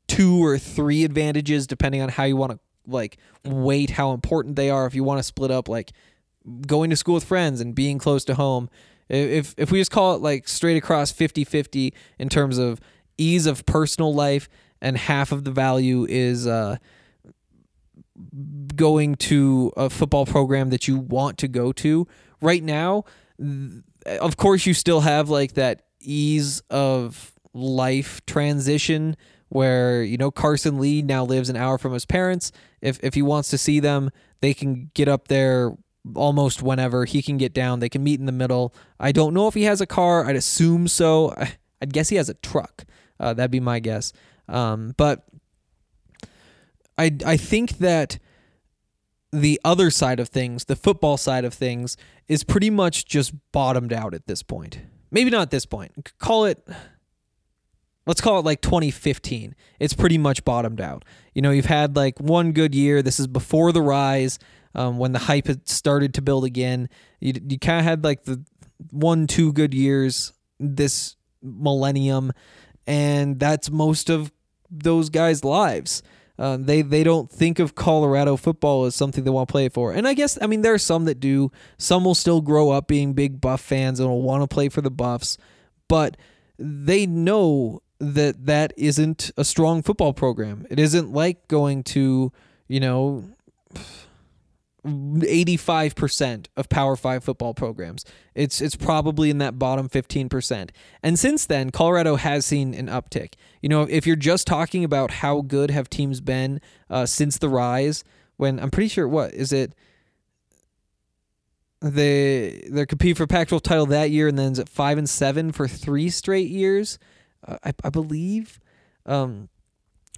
two or three advantages depending on how you want to like weight how important they are. If you want to split up like going to school with friends and being close to home If if we just call it like straight across 50-50 in terms of ease of personal life and half of the value is uh going to a football program that you want to go to. Right now, of course you still have like that ease of life transition where you know Carson Lee now lives an hour from his parents. If if he wants to see them, they can get up there almost whenever he can get down. They can meet in the middle. I don't know if he has a car. I'd assume so. I'd guess he has a truck. Uh, that'd be my guess. Um, but I I think that the other side of things, the football side of things, is pretty much just bottomed out at this point. Maybe not at this point. Call it let's call it like 2015. It's pretty much bottomed out. You know, you've had like one good year. This is before the rise, um, when the hype had started to build again. You, you kind of had like the one, two good years this millennium, and that's most of those guys' lives. Uh, they they don't think of Colorado football as something they want to play for, and I guess I mean there are some that do. Some will still grow up being big Buff fans and will want to play for the Buffs, but they know that that isn't a strong football program. It isn't like going to you know 85% of Power 5 football programs. It's it's probably in that bottom 15%. And since then, Colorado has seen an uptick. You know, if you're just talking about how good have teams been uh, since the rise, when I'm pretty sure what is it they they compete for Pac-12 title that year and then is it 5 and 7 for 3 straight years. Uh, I I believe um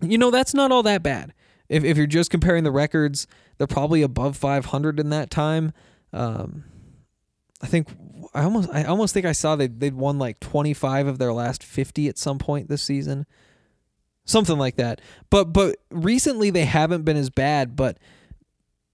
you know, that's not all that bad. If if you're just comparing the records, they're probably above 500 in that time. Um, I think I almost I almost think I saw they they'd won like 25 of their last 50 at some point this season. Something like that. But but recently they haven't been as bad, but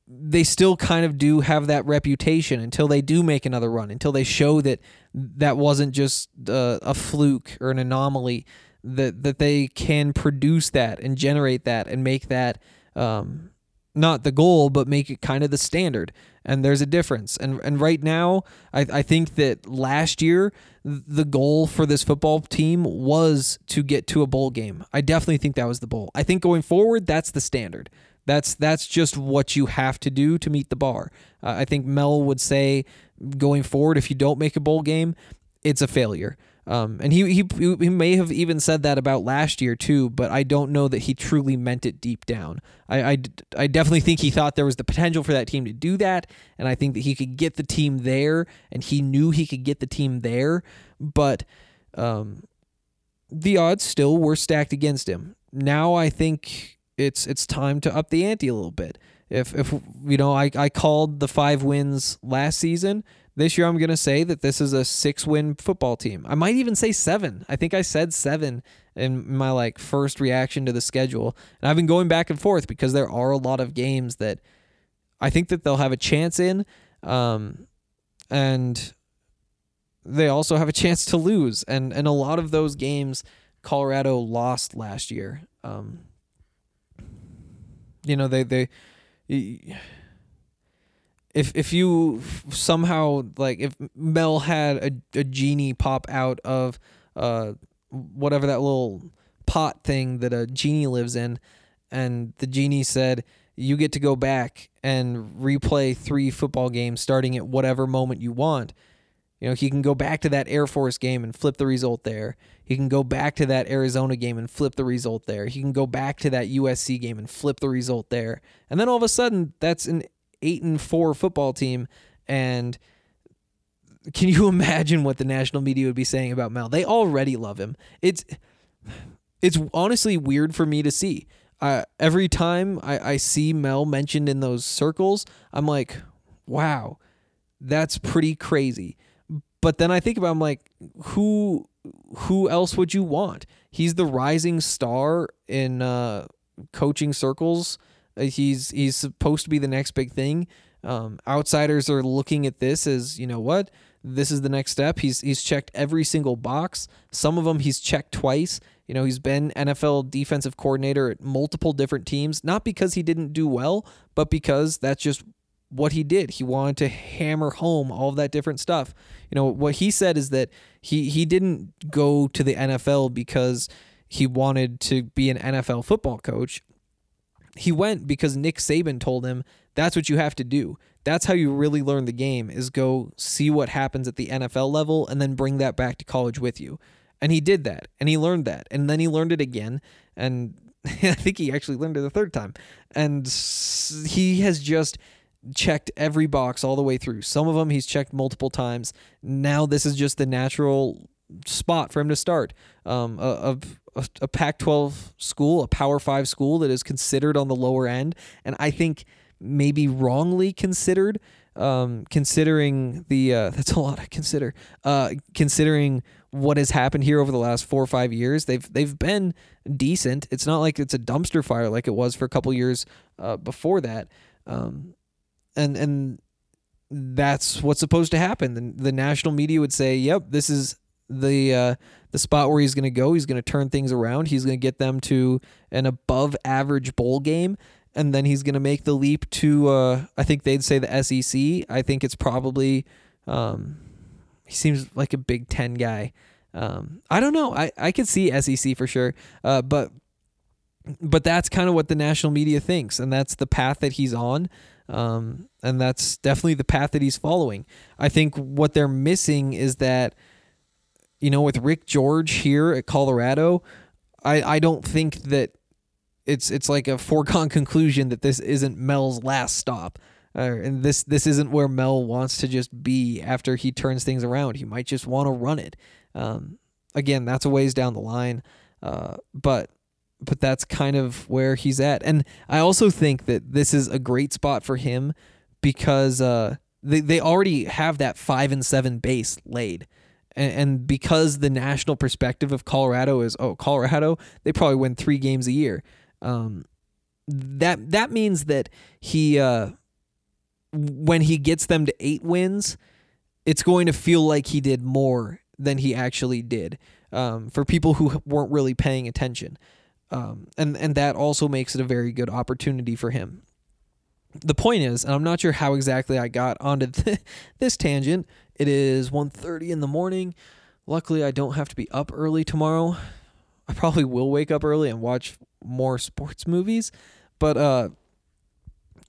they still kind of do have that reputation until they do make another run, until they show that that wasn't just a fluke or an anomaly, that that they can produce that and generate that and make that um, not the goal, but make it kind of the standard. And there's a difference. And and right now, I, I think that last year the goal for this football team was to get to a bowl game. I definitely think that was the goal. I think going forward, that's the standard. That's that's just what you have to do to meet the bar. Uh, I think Mel would say going forward, if you don't make a bowl game, it's a failure. Um, and he, he he may have even said that about last year too, but I don't know that he truly meant it deep down. I, I, I definitely think he thought there was the potential for that team to do that, and I think that he could get the team there, and he knew he could get the team there, but um, the odds still were stacked against him. Now I think it's it's time to up the ante a little bit. If if you know I, I called the five wins last season this year, I'm going to say that this is a six win football team. I might even say seven. I think I said seven in my like first reaction to the schedule. And I've been going back and forth because there are a lot of games that I think that they'll have a chance in. Um, and they also have a chance to lose. And, and a lot of those games, Colorado lost last year. Um, you know, they, they, if if you somehow like if Mel had a, a genie pop out of uh whatever that little pot thing that a genie lives in and the genie said you get to go back and replay three football games starting at whatever moment you want. You know he can go back to that air force game and flip the result there. He can go back to that arizona game and flip the result there. He can go back to that usc game and flip the result there. And then all of a sudden that's an eight and four football team, and can you imagine what the national media would be saying about Mel? They already love him. It's it's honestly weird for me to see. Uh, every time I, I see Mel mentioned in those circles, I'm like, wow, that's pretty crazy. But then I think about, I'm like, who who else would you want? He's the rising star in uh, coaching circles he's he's supposed to be the next big thing. Um, outsiders are looking at this as you know what this is the next step. He's he's checked every single box. Some of them he's checked twice. You know, he's been NFL defensive coordinator at multiple different teams, not because he didn't do well, but because that's just what he did. He wanted to hammer home all of that different stuff. You know, what he said is that he he didn't go to the NFL because he wanted to be an NFL football coach. He went because Nick Saban told him that's what you have to do. That's how you really learn the game is go see what happens at the NFL level and then bring that back to college with you. And he did that and he learned that. And then he learned it again and I think he actually learned it the third time. And he has just checked every box all the way through. Some of them he's checked multiple times. Now this is just the natural spot for him to start. Um, a, a, a Pac-12 school, a Power Five school that is considered on the lower end, and I think maybe wrongly considered. Um, considering the uh, that's a lot to consider. Uh, considering what has happened here over the last four or five years, they've they've been decent. It's not like it's a dumpster fire like it was for a couple years uh, before that. Um, and and that's what's supposed to happen. The, the national media would say, "Yep, this is the uh, the spot where he's going to go. He's going to turn things around. He's going to get them to an above average bowl game." And then he's going to make the leap to, uh, I think they'd say the SEC. I think it's probably, um, he seems like a Big Ten guy. Um, I don't know. I, I could see SEC for sure. Uh, but but that's kind of what the national media thinks, and that's the path that he's on. Um, and that's definitely the path that he's following. I think what they're missing is that, you know, with Rick George here at Colorado, I, I don't think that it's it's like a foregone conclusion that this isn't Mel's last stop. Uh, and this this isn't where Mel wants to just be after he turns things around. He might just want to run it. Um, again, that's a ways down the line, uh, but but that's kind of where he's at. And I also think that this is a great spot for him because uh, they they already have that five and seven base laid. And, and because the national perspective of Colorado is, oh, Colorado, they probably win three games a year. Um, that that means that he uh, when he gets them to eight wins, it's going to feel like he did more than he actually did. Um, for people who weren't really paying attention, um, and and that also makes it a very good opportunity for him. The point is, and I'm not sure how exactly I got onto th- this tangent. It is 1:30 in the morning. Luckily, I don't have to be up early tomorrow. I probably will wake up early and watch more sports movies, but uh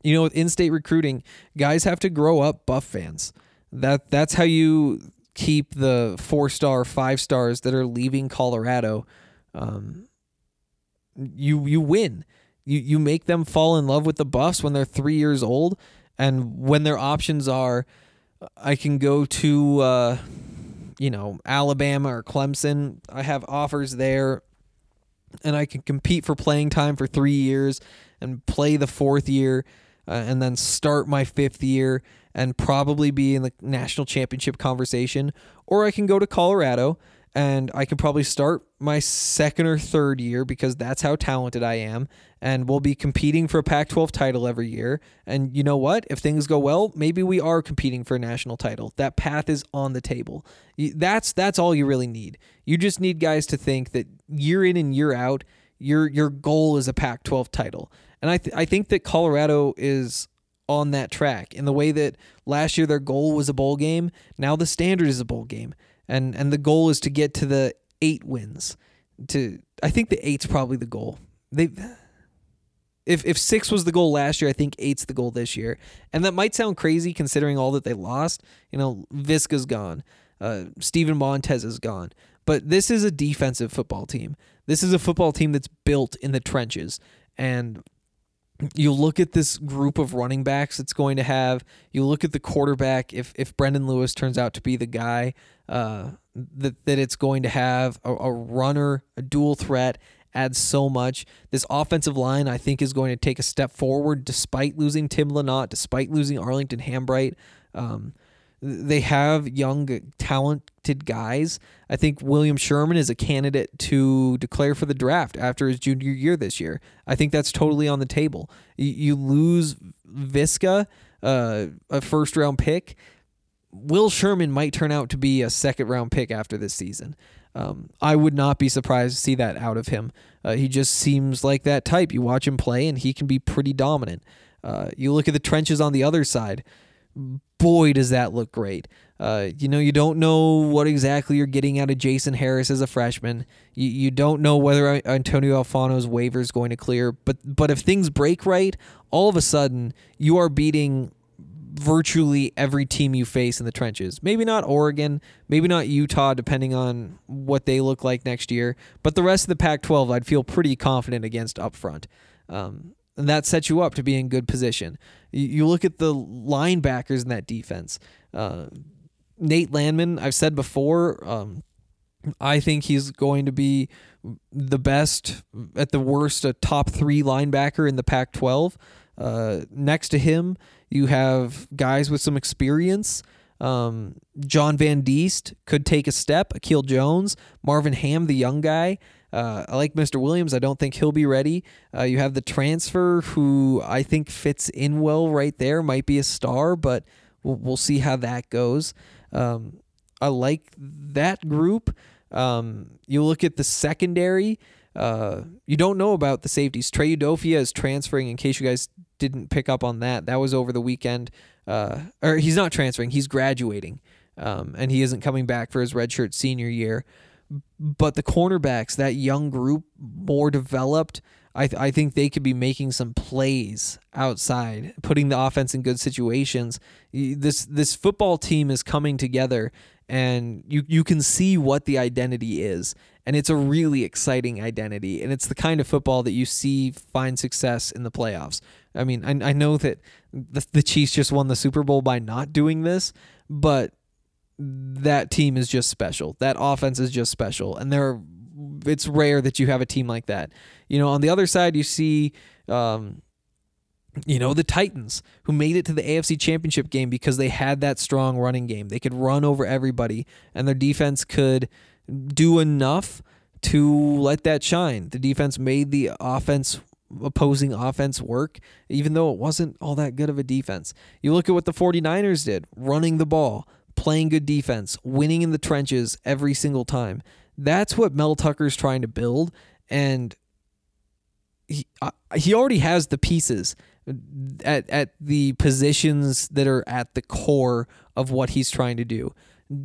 you know with in-state recruiting, guys have to grow up buff fans. That that's how you keep the 4-star, 5 stars that are leaving Colorado um you you win. You you make them fall in love with the buffs when they're 3 years old and when their options are I can go to uh you know, Alabama or Clemson. I have offers there and I can compete for playing time for three years and play the fourth year uh, and then start my fifth year and probably be in the national championship conversation. Or I can go to Colorado and I can probably start my second or third year because that's how talented I am. And we'll be competing for a Pac 12 title every year. And you know what? If things go well, maybe we are competing for a national title. That path is on the table. That's that's all you really need. You just need guys to think that year in and year out, your your goal is a Pac 12 title. And I, th- I think that Colorado is on that track in the way that last year their goal was a bowl game. Now the standard is a bowl game and and the goal is to get to the eight wins. To I think the eight's probably the goal. They if if six was the goal last year, I think eight's the goal this year, and that might sound crazy considering all that they lost. You know, Viska's gone, uh, Steven Montez is gone, but this is a defensive football team. This is a football team that's built in the trenches, and you look at this group of running backs it's going to have. You look at the quarterback. If if Brendan Lewis turns out to be the guy uh, that that it's going to have, a, a runner, a dual threat adds so much. This offensive line, I think, is going to take a step forward despite losing Tim Lynott, despite losing Arlington Hambright. Um, they have young, talented guys. I think William Sherman is a candidate to declare for the draft after his junior year this year. I think that's totally on the table. You, lose Viska, uh, a first round pick. Will Sherman might turn out to be a second round pick after this season. Um, I would not be surprised to see that out of him. Uh, he just seems like that type. You watch him play, and he can be pretty dominant. Uh, you look at the trenches on the other side. Boy, does that look great. Uh, you know, you don't know what exactly you're getting out of Jason Harris as a freshman. You, you don't know whether Antonio Alfano's waiver is going to clear. But but if things break right, all of a sudden you are beating virtually every team you face in the trenches. Maybe not Oregon, maybe not Utah, depending on what they look like next year. But the rest of the Pac 12, I'd feel pretty confident against up front. Um, and that sets you up to be in good position. You, look at the linebackers in that defense. Uh, Nate Landman, I've said before, um, I think he's going to be the best, at the worst, a top three linebacker in the Pac 12. Uh, next to him, you have guys with some experience. Um, John Van Diest could take a step. Akil Jones, Marvin Ham, the young guy. Uh, I like Mr. Williams. I don't think he'll be ready. Uh, you have the transfer who I think fits in well right there. Might be a star, but we'll, we'll see how that goes. Um, I like that group. Um, you look at the secondary. Uh, you don't know about the safeties. Trey Udoffia is transferring. In case you guys didn't pick up on that, that was over the weekend. Uh, or he's not transferring. He's graduating, um, and he isn't coming back for his redshirt senior year. But the cornerbacks, that young group, more developed. I, th- I think they could be making some plays outside, putting the offense in good situations. This this football team is coming together, and you you can see what the identity is, and it's a really exciting identity, and it's the kind of football that you see find success in the playoffs. I mean, I, I know that the, the Chiefs just won the Super Bowl by not doing this, but that team is just special. That offense is just special, and they're it's rare that you have a team like that. You know, on the other side, you see, um, you know, the Titans who made it to the AFC Championship game because they had that strong running game. They could run over everybody, and their defense could do enough to let that shine. The defense made the offense opposing offense work, even though it wasn't all that good of a defense. You look at what the 49ers did running the ball, playing good defense, winning in the trenches every single time. That's what Mel Tucker's trying to build, and he uh, he already has the pieces at at the positions that are at the core of what he's trying to do.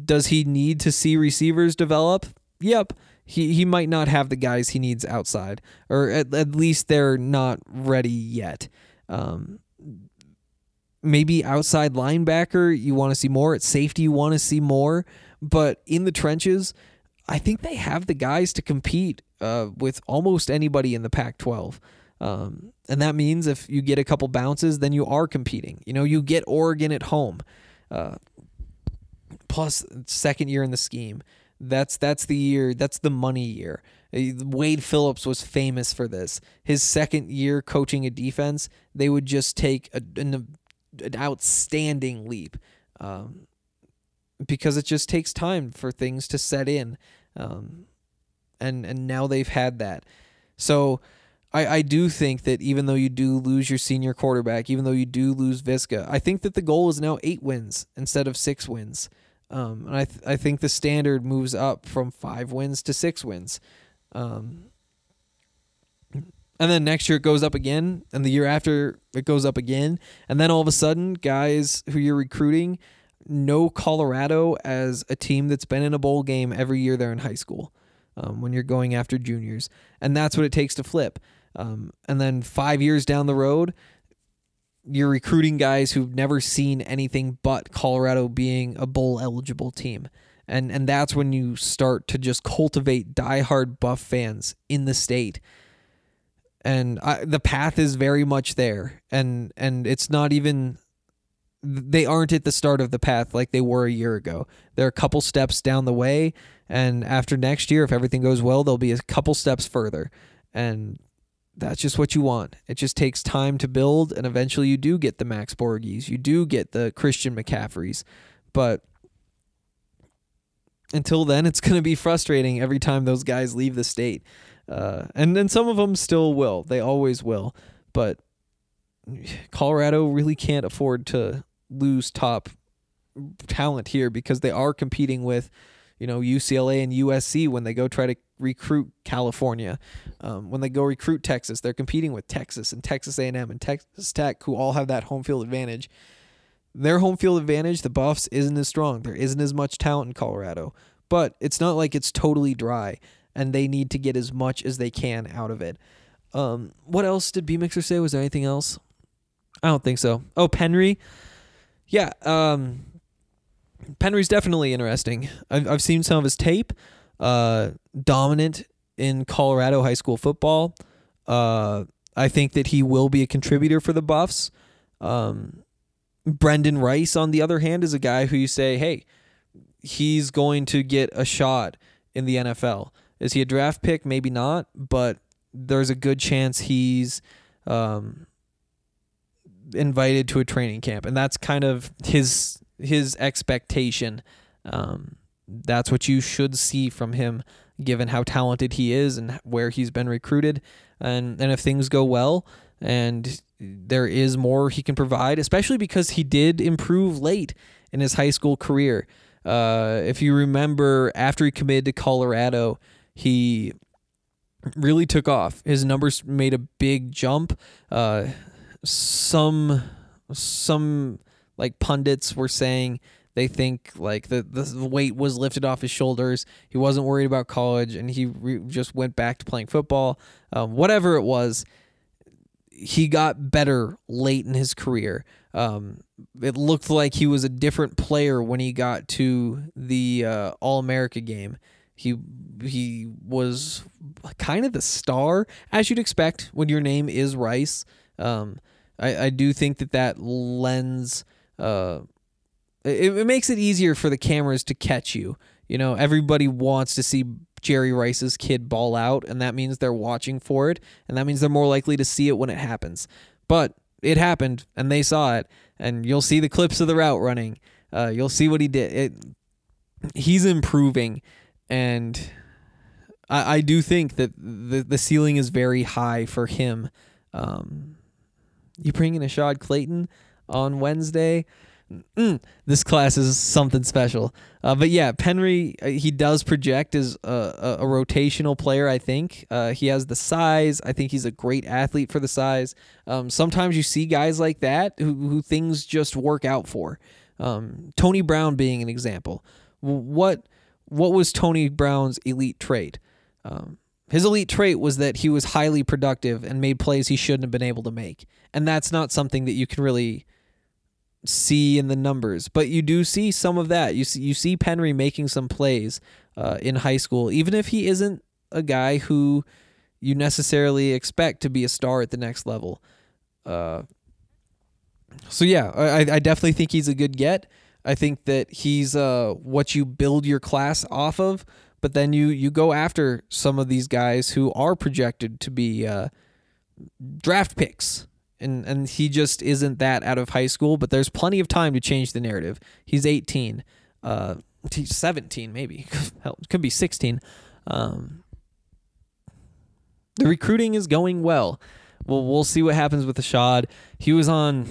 Does he need to see receivers develop? Yep. He he might not have the guys he needs outside, or at, at least they're not ready yet. Um, maybe outside linebacker you want to see more. At safety you want to see more, but in the trenches, I think they have the guys to compete uh, with almost anybody in the Pac-12. Um, and that means if you get a couple bounces, then you are competing. You know, you get Oregon at home, uh, plus second year in the scheme. That's that's the year. That's the money year. Uh, Wade Phillips was famous for this. His second year coaching a defense, they would just take a, an, an outstanding leap, um, because it just takes time for things to set in, um, and and now they've had that. So I, I do think that even though you do lose your senior quarterback, even though you do lose Viska, I think that the goal is now eight wins instead of six wins. Um, and I th- I think the standard moves up from five wins to six wins. Um, and then next year it goes up again, and the year after it goes up again, and then all of a sudden, guys who you're recruiting know Colorado as a team that's been in a bowl game every year they're in high school. Um, when you're going after juniors, and that's what it takes to flip. Um, and then five years down the road, you're recruiting guys who've never seen anything but Colorado being a bowl eligible team. And and that's when you start to just cultivate diehard buff fans in the state. And I, the path is very much there. And and it's not even they aren't at the start of the path like they were a year ago. They're a couple steps down the way and after next year if everything goes well, they'll be a couple steps further. And that's just what you want. It just takes time to build, and eventually you do get the Max Borghis you do get the Christian McCaffreys, but until then, it's going to be frustrating every time those guys leave the state, uh, and then some of them still will. They always will, but Colorado really can't afford to lose top talent here because they are competing with you know UCLA and USC when they go try to recruit California, um, when they go recruit Texas, they're competing with Texas and Texas A&M and Texas Tech, who all have that home field advantage. Their home field advantage, the Buffs, isn't as strong. There isn't as much talent in Colorado, but it's not like it's totally dry, and they need to get as much as they can out of it. Um, what else did B Mixer say? Was there anything else? I don't think so. Oh, Penry. Yeah, um, Penry's definitely interesting. I've, I've seen some of his tape. Uh, dominant in Colorado high school football. Uh, I think that he will be a contributor for the Buffs. Um, Brendan Rice, on the other hand, is a guy who you say, hey, he's going to get a shot in the NFL. Is he a draft pick? Maybe not, but there's a good chance he's um, invited to a training camp, and that's kind of his his expectation. Um, that's what you should see from him, given how talented he is and where he's been recruited. And and if things go well, and there is more he can provide, especially because he did improve late in his high school career. Uh, if you remember, after he committed to Colorado, he really took off. His numbers made a big jump. Uh, some some like pundits were saying they think like the the weight was lifted off his shoulders. He wasn't worried about college, and he re- just went back to playing football. Um, whatever it was, he got better late in his career. Um, it looked like he was a different player when he got to the uh, All America game. He he was kind of the star, as you'd expect when your name is Rice. Um, I, I do think that that lends uh, it, it makes it easier for the cameras to catch you. You know, everybody wants to see Jerry Rice's kid ball out, and that means they're watching for it, and that means they're more likely to see it when it happens. But it happened, and they saw it, and you'll see the clips of the route running. Uh, you'll see what he did. It, he's improving, and I, I do think that the the ceiling is very high for him. Um, you bring in Ashaad Clayton on Wednesday. Mm, this class is something special. Uh, but yeah, Penry, uh, he does project as a, a, a rotational player, I think. Uh, he has the size. I think he's a great athlete for the size. Um, sometimes you see guys like that who, who things just work out for. Um, Tony Brown being an example. What what was Tony Brown's elite trait? Um, his elite trait was that he was highly productive and made plays he shouldn't have been able to make. And that's not something that you can really see in the numbers, but you do see some of that. You see, you see Penry making some plays uh, in high school, even if he isn't a guy who you necessarily expect to be a star at the next level. Uh, so yeah, I, I definitely think he's a good get. I think that he's uh, what you build your class off of, but then you you go after some of these guys who are projected to be uh, draft picks and and he just isn't that out of high school. But there's plenty of time to change the narrative. He's 18, uh, he's 17 maybe. Hell, could be 16. Um, the recruiting is going well. Well, we'll see what happens with Ashaad. He was on,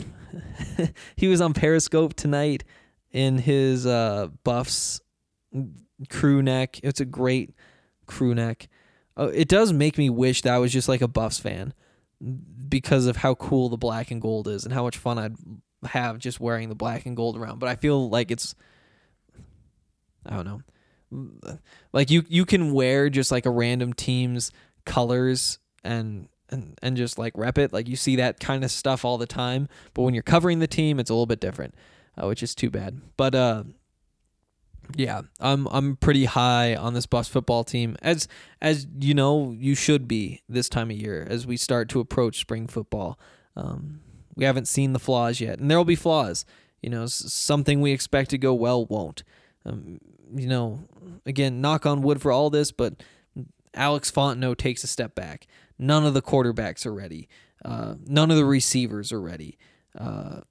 he was on Periscope tonight in his uh, Buffs crew neck. It's a great crew neck. Uh, it does make me wish that I was just like a Buffs fan because of how cool the black and gold is and how much fun I'd have just wearing the black and gold around. But I feel like it's I don't know. Like you you can wear just like a random team's colors and and and just like rep it. Like you see that kind of stuff all the time, but when you're covering the team, it's a little bit different, uh, which is too bad. But uh yeah, I'm I'm pretty high on this Buffs football team as as you know you should be this time of year as we start to approach spring football. Um, we haven't seen the flaws yet, and there will be flaws. You know, something we expect to go well won't. Um, you know, again, knock on wood for all this, but Alex Fontenot takes a step back. None of the quarterbacks are ready. Uh, none of the receivers are ready. Uh,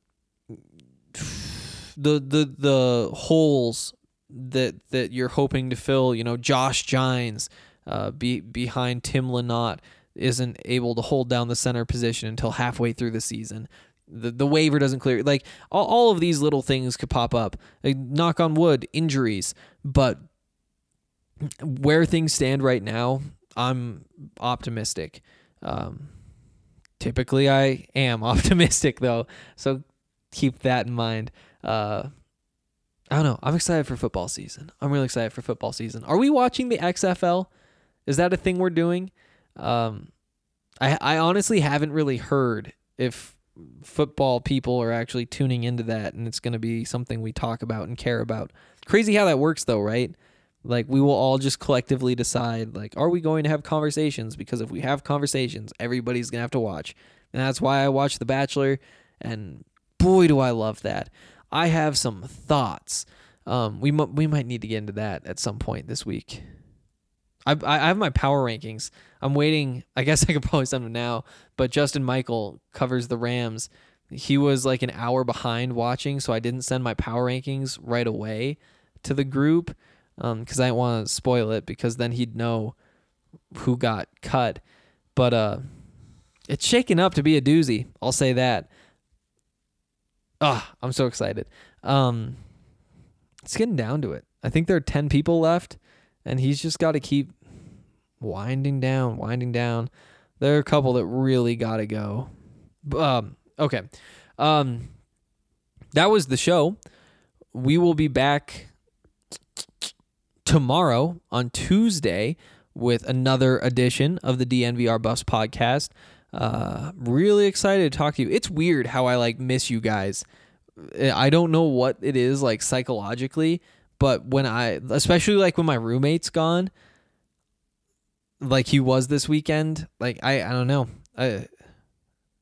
the the the holes that that you're hoping to fill. You know, Josh Jynes uh, be, behind Tim Lynott isn't able to hold down the center position until halfway through the season. The the waiver doesn't clear. Like all, all of these little things could pop up. Like, knock on wood, injuries, but where things stand right now, I'm optimistic. Um, typically, I am optimistic though, so keep that in mind. Uh, I don't know. I'm excited for football season. I'm really excited for football season. Are we watching the XFL? Is that a thing we're doing? Um, I I honestly haven't really heard if football people are actually tuning into that and it's going to be something we talk about and care about. Crazy how that works though, right? Like we will all just collectively decide like are we going to have conversations because if we have conversations, everybody's going to have to watch. And that's why I watch The Bachelor and boy do I love that. I have some thoughts. Um, we m- we might need to get into that at some point this week. I I have my power rankings. I'm waiting. I guess I could probably send them now, but Justin Michael covers the Rams. He was like an hour behind watching, so I didn't send my power rankings right away to the group because I didn't want to spoil it because then he'd know who got cut. But uh, it's shaking up to be a doozy. I'll say that. Ah, I'm so excited. Um, it's getting down to it. I think there are ten people left, and he's just got to keep winding down, winding down. There are a couple that really got to go. Um, okay. Um, that was the show. We will be back tomorrow on Tuesday with another edition of the DNVR Buffs podcast. Uh, really excited to talk to you. It's weird how I like miss you guys. I don't know what it is like psychologically, but when I, especially like when my roommate's gone, like he was this weekend, like I, I don't know. I,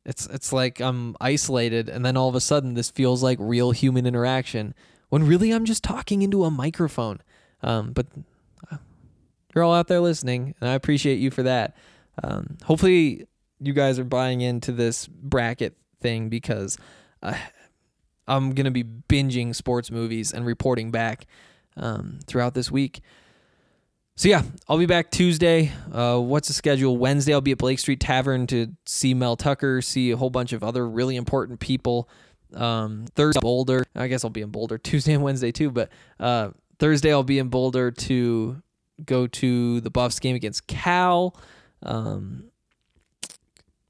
it's it's like I'm isolated, and then all of a sudden this feels like real human interaction when really I'm just talking into a microphone. Um, but uh, you're all out there listening, and I appreciate you for that. Um, hopefully, you guys are buying into this bracket thing because uh, I'm gonna be binging sports movies and reporting back um, throughout this week. So yeah, I'll be back Tuesday. Uh, what's the schedule? Wednesday, I'll be at Blake Street Tavern to see Mel Tucker, see a whole bunch of other really important people. Um, Thursday, Boulder. I guess I'll be in Boulder Tuesday and Wednesday too. But uh, Thursday, I'll be in Boulder to go to the Buffs game against Cal. Um,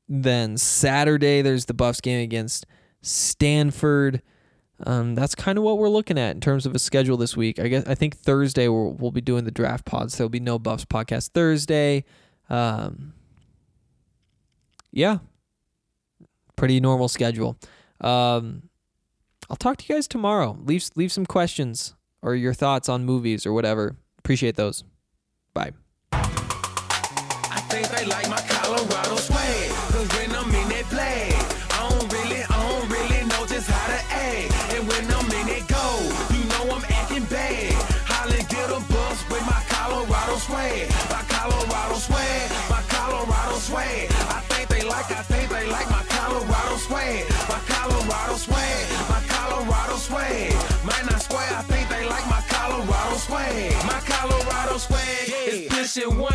then Saturday, there's the Buffs game against Stanford. Um, that's kind of what we're looking at in terms of a schedule this week. I guess I think Thursday we'll, we'll be doing the draft pods. so there'll be no Buffs podcast Thursday. Um, yeah, pretty normal schedule. Um, I'll talk to you guys tomorrow. Leave leave some questions or your thoughts on movies or whatever. Appreciate those. Bye. Just pushing one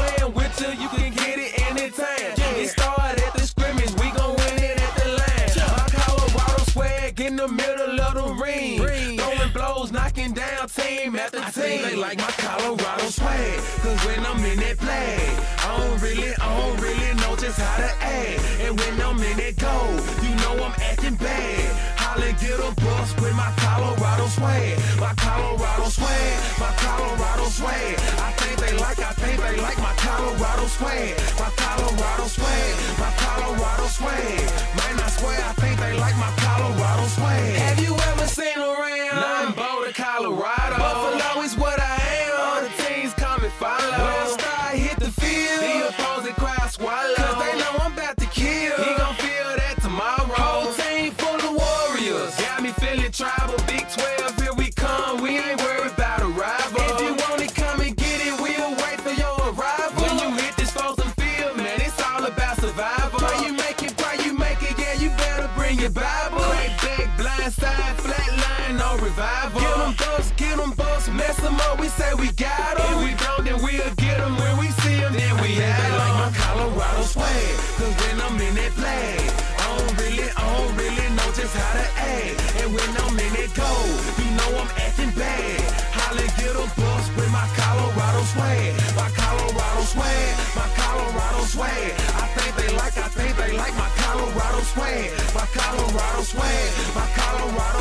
playing with you, you can get it anytime. It started at the scrimmage, we gon' win it at the line. My Colorado swag in the middle of the ring. Throwing blows, knocking down team after team. They like my Colorado swag. Cause when I'm in that flag, I don't really, I don't really know just how to act. And when I'm in that gold, you know I'm acting bad. Holly get a bus with my Colorado swag. My Colorado swag, my Colorado swag. I think they like, I think they like my Colorado swag. My Colorado swag, my Colorado swag. Might not swear, I think they like my Colorado swag. Have you ever seen around? Nah, I'm Colorado. Buffalo is what I